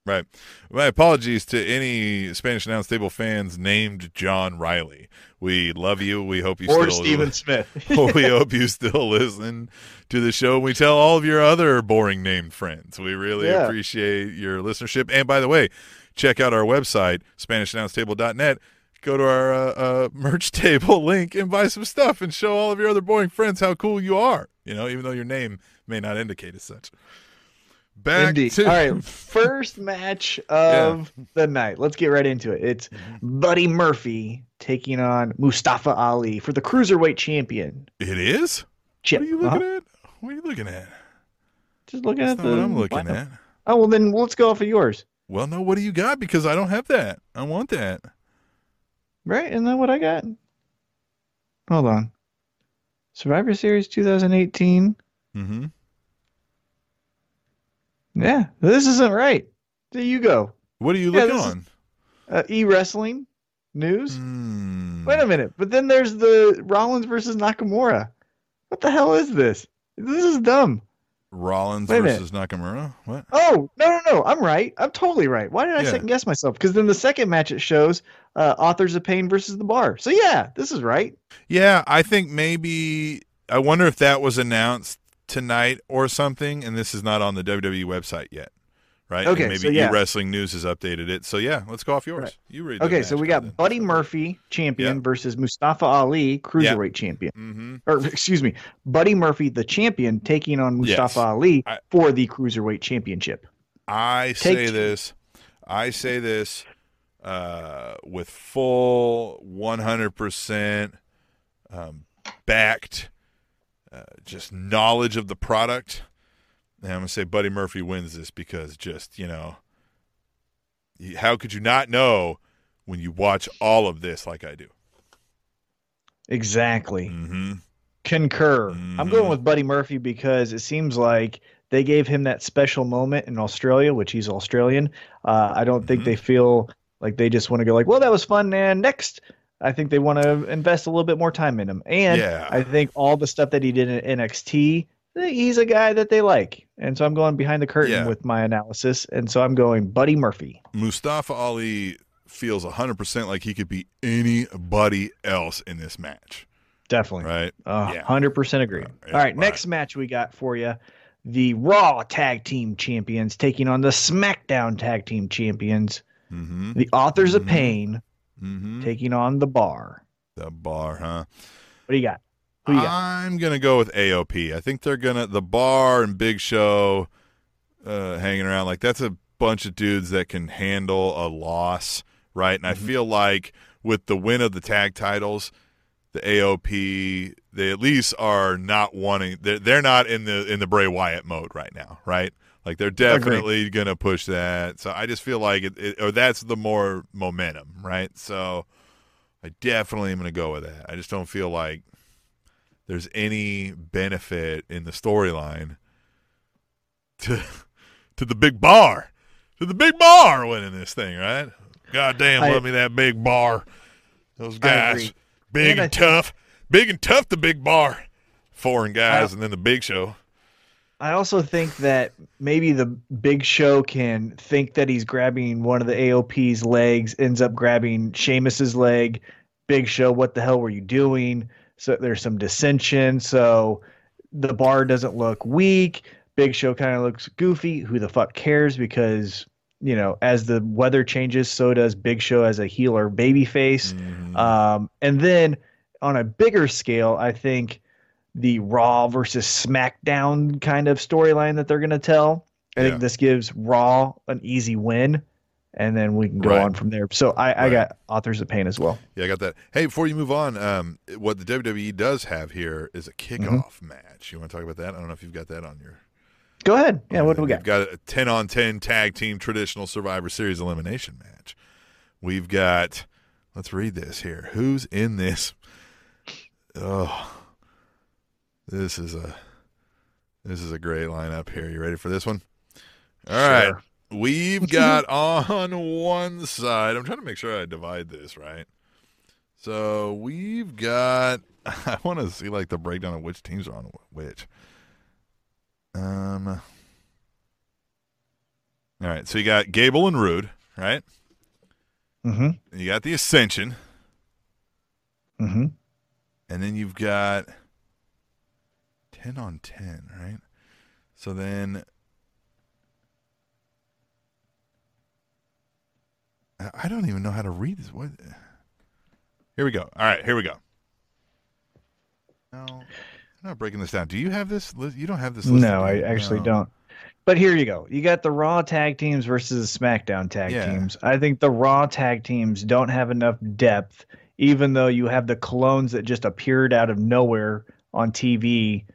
Right. My apologies to any Spanish Announce Table fans named John Riley. We love you. We hope you or still Stephen Smith. we hope you still listen to the show. We tell all of your other boring named friends. We really Yeah. appreciate your listenership. And by the way, check out our website, SpanishAnnounceTable.net. Go to our uh, uh, merch table link and buy some stuff and show all of your other boring friends how cool you are. You know, even though your name may not indicate as such. Back Indeed. to All right, first match of the night. Let's get right into it. It's Mm-hmm. Buddy Murphy taking on Mustafa Ali for the cruiserweight champion. It is. Chip. What are you Uh-huh. looking at? What are you looking at? Just looking That's at the. what I'm looking lineup. at. Oh well, then let's go off of yours. Well, no. What do you got? Because I don't have that. I want that. Right? Isn't that what I got? Hold on. Survivor Series 2018. Mm-hmm. Yeah, this isn't right. There you go. What are you Yeah, looking this is- on? Uh, e wrestling news. Hmm. Wait a minute. But then there's the Rollins versus Nakamura. What the hell is this? This is dumb. Rollins Wait a minute. versus Nakamura. What? Oh, no, no, no. I'm right. I'm totally right. Why did I Yeah. second guess myself? Because then the second match it shows uh, Authors of Pain versus the Bar. So yeah, this is right. Yeah, I think maybe. I wonder if that was announced tonight or something, and this is not on the WWE website yet, right? Okay, And maybe so yeah. Wrestling News has updated it. So yeah, let's go off yours. Right. You read. Okay, so we got Buddy Murphy, champion, versus Mustafa Ali, cruiserweight champion. Mm-hmm. Or excuse me, Buddy Murphy, the champion, taking on Mustafa Yes. Ali I- for the cruiserweight championship. I Take say two. this. I say this uh, with full 100% um, backed, uh, just knowledge of the product. And I'm going to say Buddy Murphy wins this because just, you know, how could you not know when you watch all of this like I do? Exactly. Mm-hmm. Concur. I'm Mhm. going with Buddy Murphy because it seems like they gave him that special moment in Australia, which he's Australian. Uh, I don't think Mhm. they feel like they just want to go like, well, that was fun, and next. I think they want to invest a little bit more time in him, and Yeah. I think all the stuff that he did in NXT, he's a guy that they like, and so I'm going behind the curtain Yeah. with my analysis, and so I'm going Buddy Murphy. Mustafa Ali feels 100% like he could be anybody else in this match, Definitely. right? Uh, Yeah. 100% agree. Uh, yeah, All right, right. next match we got for you. The Raw Tag Team Champions taking on the SmackDown Tag Team Champions. Mm-hmm. The Authors of Mhm. Pain Mm-hmm. taking on the Bar. The bar, huh? What do you got? Who you got? I'm gonna go with AOP. I think they're gonna the bar and Big Show uh, hanging around like that's a bunch of dudes that can handle a loss, right? And I Mhm. feel like with the win of the tag titles, the AOP they at least are not wanting. They're, they're not in the in the Bray Wyatt mode right now, right? Like they're definitely gonna push that. So I just feel like it, it or that's the more momentum, right? So I definitely am gonna go with that. I just don't feel like there's any benefit in the storyline to to the big bar, to the big bar winning this thing, right? God damn, I- love me that big bar. Those guys, big And and, tough, big and tough. The big bar, foreign guys, I- and then the big show. I also think that maybe the Big Show can think that he's grabbing one of the AOP's legs, ends up grabbing Sheamus's leg. Big Show, what the hell were you doing? So there's some dissension. So the bar doesn't look weak. Big Show kind of looks goofy. Who the fuck cares? Because you know, as the weather changes, so does Big Show as a healer babyface. Mhm. Um, and then on a bigger scale, I think the Raw versus SmackDown kind of storyline that they're going to tell. I Yeah. think this gives Raw an easy win, and then we can go Right. on from there. So I, I Right. got Authors of Pain as well. Yeah, I got that. Hey, before you move on, um, what the WWE does have here is a kickoff Mm-hmm. match. You want to talk about that? I don't know if you've got that on your. Go ahead. Yeah, what do we got? We've got? got a 10 on 10 tag team traditional Survivor Series elimination match. We've got, let's read this here. Who's in this? Oh, this is a. This is a great lineup here. You ready for this one? All right. Sure. We've got on one side. I'm trying to make sure I divide this right. So we've got. I want to see like the breakdown of which teams are on which. Um. All right. So you got Gable and Rude, right? Mm-hmm. You got the Ascension, Mm-hmm. and then you've got ten on ten, right? So then I- don't even know how to read this. What? Here we go. All right, here we go. No, I'm not breaking this down. Do you have this? You don't have this. listed, No, I actually No. don't. But here you go. You got the Raw tag teams versus the SmackDown tag Yeah. teams. I think the Raw tag teams don't have enough depth, even though you have the Colons that just appeared out of nowhere on TV,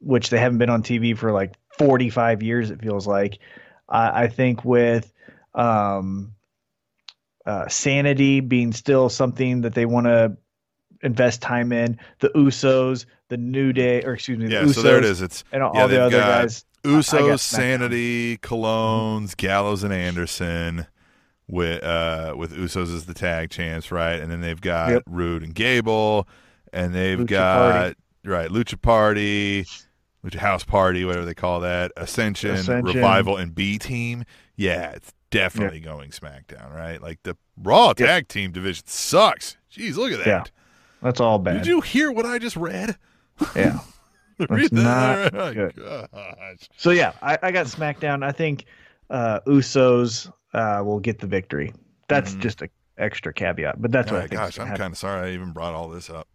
which they haven't been on TV for like 45 years, it feels like. I I think with um, uh, Sanity being still something that they want to invest time in, the Usos, the New Day, or excuse me, the Yeah, Usos, so there it is. It's and all, yeah, all the other guys. Usos, I. Sanity, Colons, Gallows, and Anderson. With uh, with Usos as the tag champs, right? And then they've got Yep. Rude and Gable, and they've Lucha got Party. right Lucha Party, Lucha House Party, whatever they call that, Ascension, Ascension. Revival, and B Team. Yeah, it's definitely going SmackDown, right? Like the Raw Yep. tag team division sucks. Jeez, look at that. Yeah. That's all bad. Did you hear what I just read? Yeah. Read that. not Oh, good. gosh. So yeah, I, I got SmackDown. I think uh, Usos uh, will get the victory. That's Mhm. just an extra caveat, but that's All what I think. gosh, I'm kind of sorry I even brought all this up.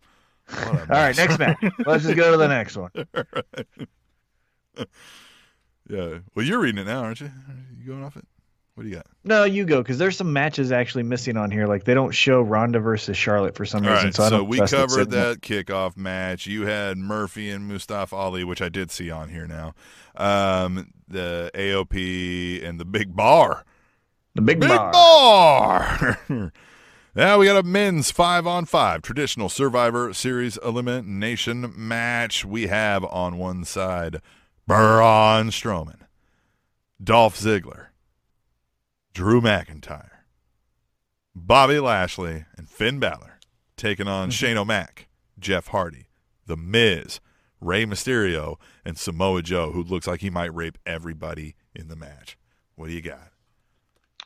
All right, next match. Let's just go to the next one. yeah. Well, you're reading it now, aren't you? You going off it? What do you got? No, you go because there's some matches actually missing on here. Like they don't show Ronda versus Charlotte for some All reason. right. so So, we covered that kickoff match. You had Murphy and Mustafa Ali, which I did see on here now. Um, the AOP and the Big Bar. The big, Big bar. bar. now we got a men's five on five traditional Survivor Series elimination match. We have on one side Braun Strowman, Dolph Ziggler, Drew McIntyre, Bobby Lashley, and Finn Balor taking on Mm-hmm. Shane O'Mac, Jeff Hardy, The Miz, Rey Mysterio, and Samoa Joe, who looks like he might rape everybody in the match. What do you got?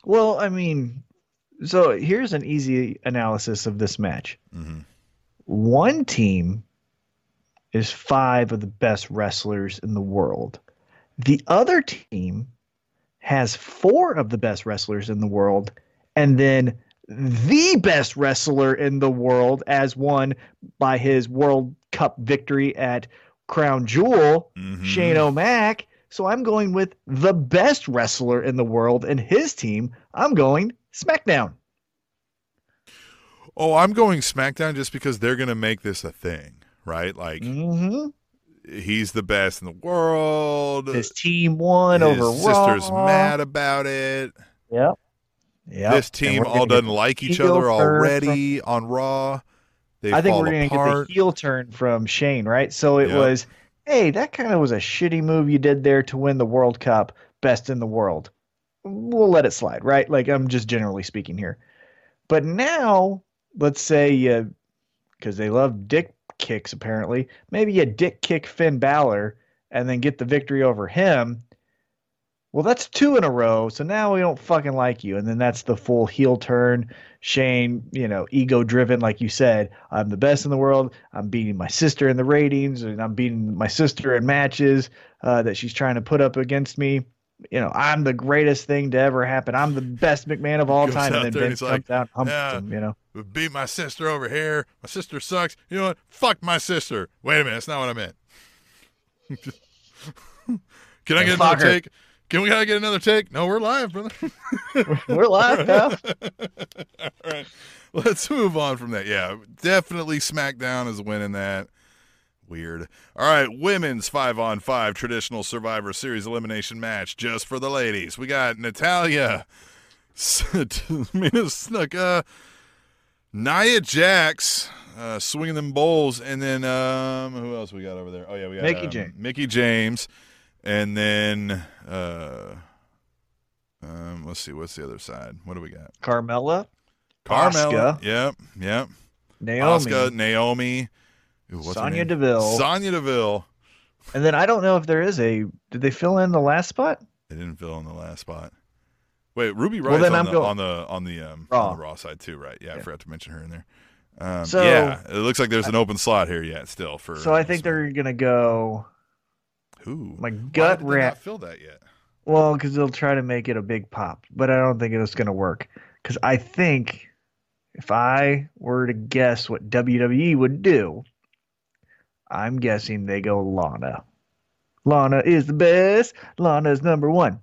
Well, I mean, so here's an easy analysis of this match. hmm One team is five of the best wrestlers in the world. The other team has four of the best wrestlers in the world, and then the best wrestler in the world, as won by his World Cup victory at Crown Jewel, Mhm. Shane O'Mac. So I'm going with the best wrestler in the world and his team. I'm going SmackDown. Oh, I'm going SmackDown just because they're going to make this a thing, right? Like hmm he's the best in the world. His team won His over sister's Raw. mad about it. Yep. Yep. This team all doesn't like each other already on Raw. They I think we're going to get the heel turn from Shane, right? So it Yep. was, hey, that kind of was a shitty move you did there to win the World Cup, best in the world. We'll let it slide, right? Like I'm just generally speaking here. But now, let's say you, because they love dick kicks apparently, maybe you dick kick Finn Balor and then get the victory over him. Well, that's two in a row. So now we don't fucking like you. And then that's the full heel turn. Shane, you know, ego driven, like you said. I'm the best in the world. I'm beating my sister in the ratings, and I'm beating my sister in matches uh, that she's trying to put up against me. You know, I'm the greatest thing to ever happen. I'm the best McMahon of all time. And then Vince comes like, out and "Yeah." him, you know. Beat my sister over here. My sister sucks. You know what? Fuck my sister. Wait a minute. That's not what I meant. Can I get another her. take? Can we gotta get another take? No, we're live, brother. We're live, pal. All right. Let's move on from that. Yeah, definitely SmackDown is winning that. Weird. All right, women's five on five traditional Survivor Series elimination match just for the ladies. We got Natalya, Mina Snuka, Nia Jax, uh, swinging them bowls, and then um, who else we got over there? Oh yeah, we got Mickie um, James. Mickie James, and then uh, um, let's see, what's the other side? What do we got? Carmella, Carmella. Yep, yep. Naomi, Asuka, Naomi. Ooh, Sonya? Deville. Sonya Deville. and then I don't know if there is a. Did they fill in the last spot? They didn't fill in the last spot. Wait, Ruby Well, then on, I'm the, going- on the on the um Raw. on the Raw side too, right? Yeah, I forgot to mention her in there. Um, So- yeah, it looks like there's an open slot here yet still for. So I think they're gonna go. Who? My Why gut not rat. fill that yet? Well, because they'll try to make it a big pop, but I don't think it's gonna work. Because I think if I were to guess what WWE would do, I'm guessing they go Lana. Lana is the best. Lana's number one.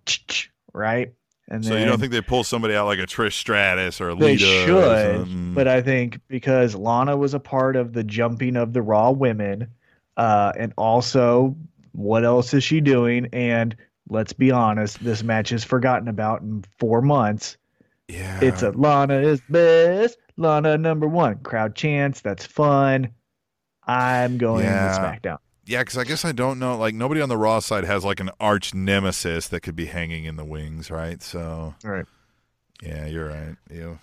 Right? And So you don't think they pull somebody out like a Trish Stratus or a they Lita? or should, but I think because Lana was a part of the jumping of the Raw women, uh, and also what else is she doing? And let's be honest, this match is forgotten about in four months. yeah, It's a Lana is best, Lana number one. Crowd chants, that's fun. I'm going Yeah. SmackDown. yeah. Because I guess I don't know. Like nobody on the Raw side has like an arch nemesis that could be hanging in the wings, right? So Right. yeah, you're right. You.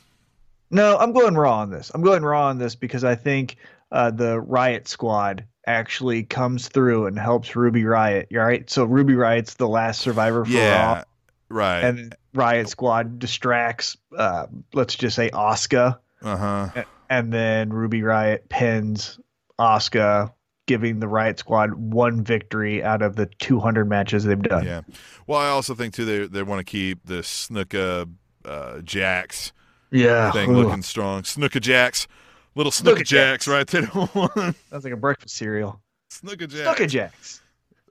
No, I'm going Raw on this. I'm going Raw on this because I think uh, the Riott Squad actually comes through and helps Ruby Riott. Right? So Ruby Riott's the last survivor for Yeah, Raw, right. and Riott Squad distracts, uh, let's just say Asuka. uh huh. and then Ruby Riott pins Asuka, giving the Riott Squad one victory out of the 200 matches they've done. Yeah. Well, I also think too they they want to keep the Snuka uh, Jax Yeah. thing Ugh. looking strong. Snuka Jax, little Snuka Snuka Jax, right? They don't want Sounds like a breakfast cereal. Snuka Jax. Snuka Jax.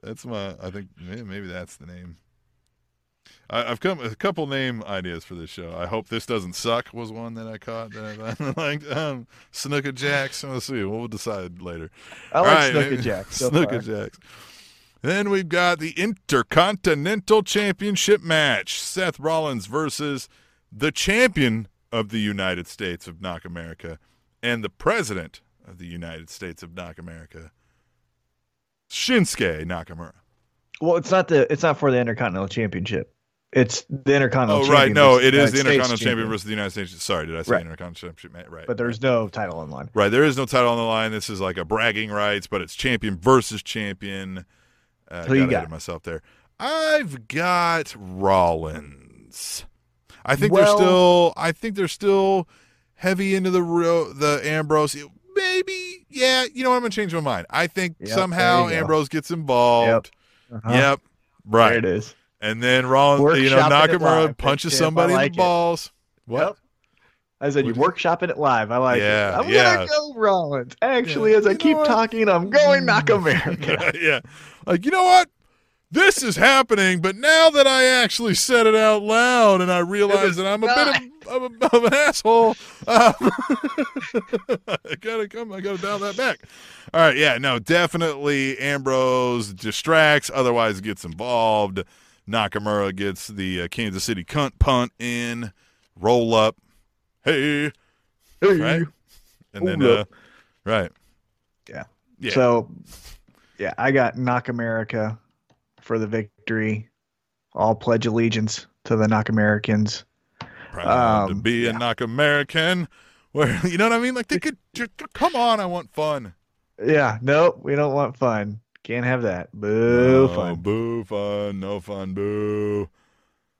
That's my. I think maybe that's the name. I, I've come a couple name ideas for this show. I hope this doesn't suck. Was one that I caught that I liked. Um, Snuka Jax. Let's see. We'll decide later. I like right, Snuka maybe- Jax. So Snuka far. Jax. Then we've got the Intercontinental Championship match: Seth Rollins versus the champion of the United States of Knock America and the president of the United States of Knock America, Shinsuke Nakamura. Well, it's not the it's not for the Intercontinental Championship. It's the Intercontinental. Oh, right. No, it is the Intercontinental Champion Champion. versus the United States. Sorry, did I say Right. Intercontinental Championship? Right. But there's no title on the line. Right, there is no title on the line. This is like a bragging rights, but it's champion versus champion. Uh, Who you got ahead got? myself there. I've got Rollins. I think Well- they're still. I think they're still heavy into the ro- the Ambrose. Maybe, yeah. You know what? I'm gonna change my mind. I think Yep, somehow there go. Ambrose gets involved. Uh-huh. Yep. There Right. it is. And then Rollins, you know, Nakamura punches somebody in the it. balls. What? Yep. I said you workshopping it live. I like Yeah, it. I'm yeah. gonna go Rollins. Actually, Yeah. as I You keep talking, I'm going Knock America. yeah. Like, you know what? This is happening, but now that I actually said it out loud and I realize that I'm a bit of, of, a- of an asshole, um, I gotta come, I gotta dial that back. All right, yeah, no, definitely Ambrose distracts, otherwise gets involved. Nakamura gets the uh, Kansas City cunt punt in, roll up, hey, Hey. right, and then uh, right, Yeah. yeah, So, yeah, I got Knock America for the victory. All pledge allegiance to the Knock Americans. proud to Um, be a knock American. Where you know what I mean? Like they could just come on. I want fun. Yeah, nope, we don't want fun. Can't have that. Boo No, fun. Boo fun. No fun. Boo.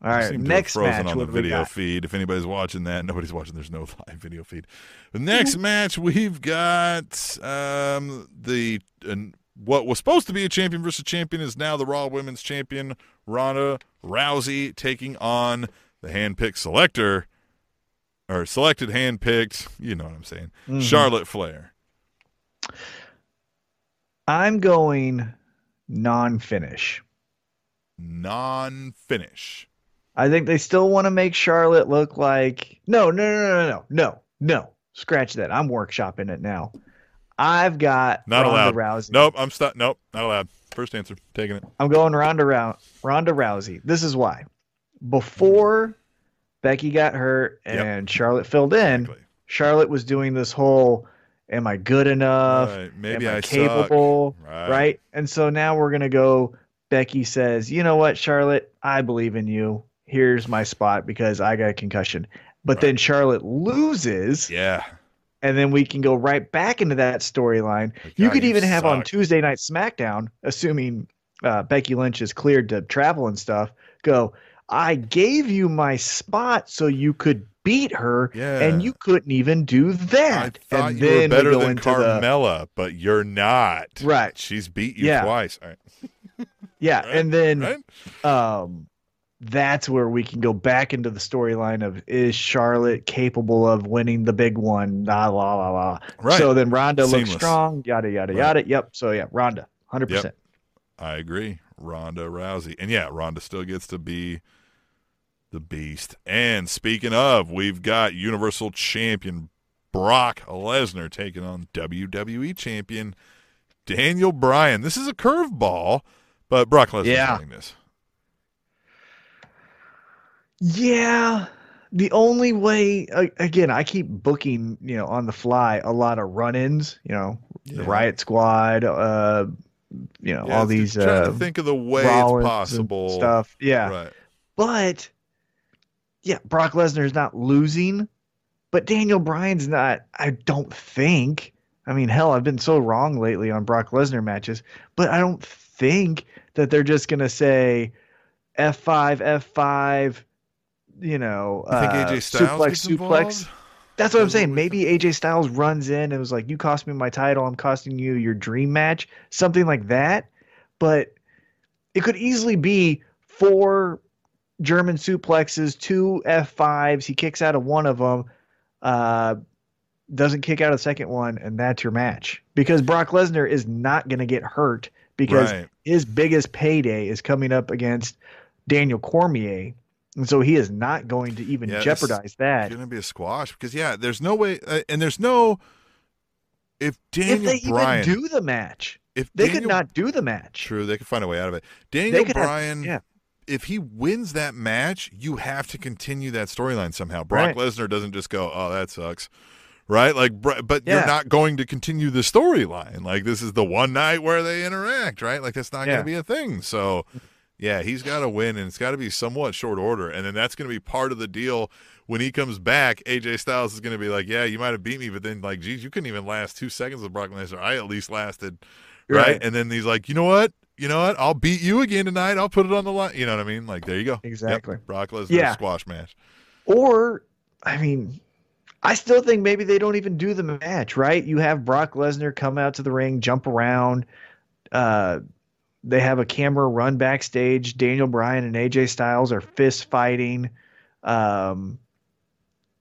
All right, Seem to have next match. on the video feed. If anybody's watching that, nobody's watching. There's no live video feed. The next match we've got um, the and what was supposed to be a champion versus champion is now the Raw Women's Champion Ronda Rousey taking on the handpicked selector or selected handpicked. You know what I'm saying? Mhm. Charlotte Flair. I'm going non-finish. non-finish. I think they still want to make Charlotte look like no, no, no, no, no, no, no. Scratch that. I'm workshopping it now. I've got Not Ronda allowed. Rousey. Nope, I'm stuck. Nope, not allowed. First answer, taking it. I'm going Ronda Rou- Ronda Rousey. This is why. Before mm. Becky got hurt Yep. and Charlotte filled in, Exactly. Charlotte was doing this whole "Am I good enough? Right, Maybe Am I, I capable?" Right. right? And so now we're gonna go. Becky says, "You know what, Charlotte? I believe in you. Here's my spot because I got a concussion." But Right. then Charlotte loses, Yeah. and then we can go right back into that storyline. Like, You God, could even have on. Tuesday Night SmackDown, assuming uh, Becky Lynch is cleared to travel and stuff. Go. I gave you my spot so you could beat her, Yeah. and you couldn't even do that. I thought and you were then we better than into the- Carmella, but you're not. Right. She's beat you Yeah. twice. Right. yeah, Right, and then Right? um that's where we can go back into the storyline of is Charlotte capable of winning the big one? La la la la. Right. So then Ronda looks strong, yada yada Right. yada. Yep. So yeah, Ronda, hundred Yep. percent. I agree. Ronda Rousey. And yeah, Ronda still gets to be the beast. And speaking of, we've got Universal Champion Brock Lesnar taking on WWE Champion Daniel Bryan. This is a curveball, but Brock Lesnar's Yeah. winning this. Yeah. The only way, again, I keep booking, you know, on the fly a lot of run-ins. You know, the Riot Squad, uh, you know, Yeah, all these trying uh, to think of the way Rollins it's possible. stuff. Yeah. Right. But yeah, Brock Lesnar's not losing, but Daniel Bryan's not. I don't think. I mean, hell, I've been so wrong lately on Brock Lesnar matches, but I don't think that they're just gonna say F five F five. You know, You think uh, AJ Styles suplex suplex. That's what I'm saying. Maybe AJ Styles runs in and was like, "You cost me my title. I'm costing you your dream match." Something like that. But it could easily be four German suplexes, two F5s. He kicks out of one of them, uh, doesn't kick out of the second one, and that's your match. Because Brock Lesnar is not going to get hurt because Right. his biggest payday is coming up against Daniel Cormier. And so he is not going to even Yeah, jeopardize that. It's going to be a squash because, yeah, there's no way, uh, and there's no. If Daniel if they Bryan, even do the match, if they Daniel, could not do the match. True, they could find a way out of it. Daniel could have- Bryan, yeah. If he wins that match, you have to continue that storyline somehow. Brock Right. Lesnar doesn't just go, "Oh, that sucks," right? Like, but Yeah. you're not going to continue the storyline. Like, this is the one night where they interact, right? Like, that's not going to be a thing. So, yeah, he's got to win, and it's got to be somewhat short order, and then that's going to be part of the deal. When he comes back, AJ Styles is going to be like, "Yeah, you might have beat me, but then like, geez, you couldn't even last two seconds with Brock Lesnar. I at least lasted." right? Right. And then he's like, you know what? You know what? I'll beat you again tonight. I'll put it on the line. You know what I mean? Like, there you go. Yep. Exactly. Brock Lesnar Yeah. squash match. Or, I mean, I still think maybe they don't even do the match, right? You have Brock Lesnar come out to the ring, jump around. Uh, they have a camera run backstage. Daniel Bryan and AJ Styles are fist fighting. Um,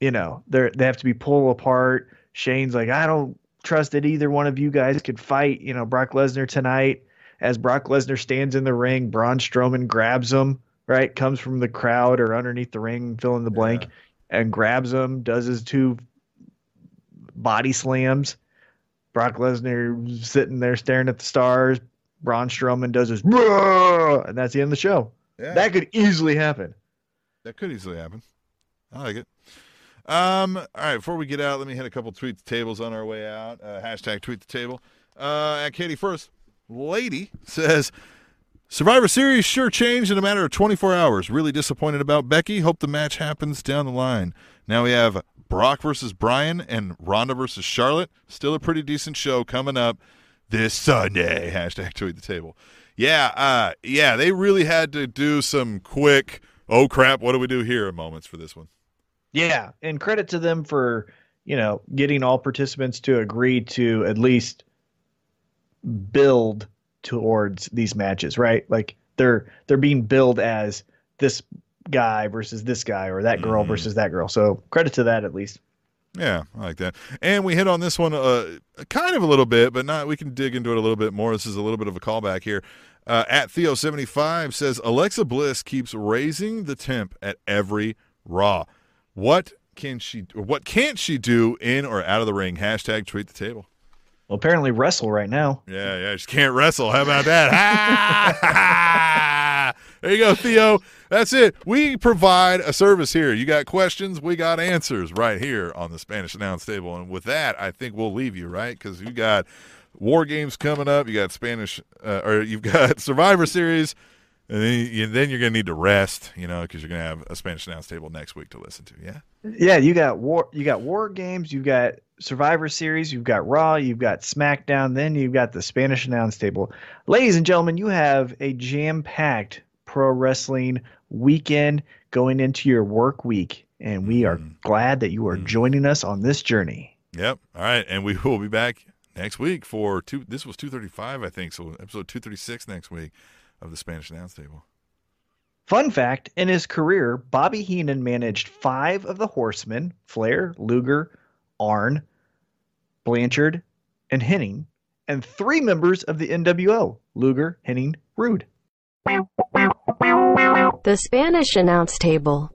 you know, they're they have to be pulled apart. Shane's like, I don't trust that either one of you guys could fight. You know, Brock Lesnar tonight. As Brock Lesnar stands in the ring, Braun Strowman grabs him. Right, comes from the crowd or underneath the ring, fill in the blank, Yeah. and grabs him. Does his two body slams. Brock Lesnar sitting there staring at the stars. Braun Strowman does his, and that's the end of the show. Yeah. That could easily happen. That could easily happen. I like it. Um, all right, before we get out, let me hit a couple tweet the tables on our way out. Uh, hashtag tweet the table. Uh, at Katie first, lady says Survivor Series sure changed in a matter of 24 hours. Really disappointed about Becky. Hope the match happens down the line. Now we have Brock versus Bryan and Ronda versus Charlotte. Still a pretty decent show coming up this Sunday. Hashtag tweet the table. Yeah, uh, yeah, they really had to do some quick, oh crap, what do we do here moments for this one. Yeah, and credit to them for you know getting all participants to agree to at least build towards these matches, right? Like they're they're being billed as this guy versus this guy or that girl Mhm. versus that girl. So credit to that at least. Yeah, I like that. And we hit on this one uh, kind of a little bit, but not. We can dig into it a little bit more. This is a little bit of a callback here. Uh, at Theo75 says Alexa Bliss keeps raising the temp at every Raw. What can she? What can't she do in or out of the ring? Hashtag tweet the table. Well, apparently wrestle right now. Yeah, yeah, just can't wrestle. How about that? there you go, Theo. That's it. We provide a service here. You got questions, we got answers right here on the Spanish Announce Table. And with that, I think we'll leave you, right? Because you got War Games coming up. You got Spanish, uh, or you've got Survivor Series. And then, you, then you're going to need to rest, you know, because you're going to have a Spanish Announce Table next week to listen to. Yeah. Yeah, you got war you got war games, you've got Survivor Series, you've got Raw, you've got SmackDown, then you've got the Spanish announce table. Ladies and gentlemen, you have a jam-packed pro wrestling weekend going into your work week. And we are Mm. glad that you are Mm. joining us on this journey. Yep. All right, and we will be back next week for two. This was two thirty five, I think. So episode two thirty six next week of the Spanish Announce Table. Fun fact in his career, Bobby Heenan managed five of the horsemen Flair, Luger, Arn, Blanchard, and Hennig, and three members of the NWO Luger, Hennig, Rude. The Spanish Announce Table.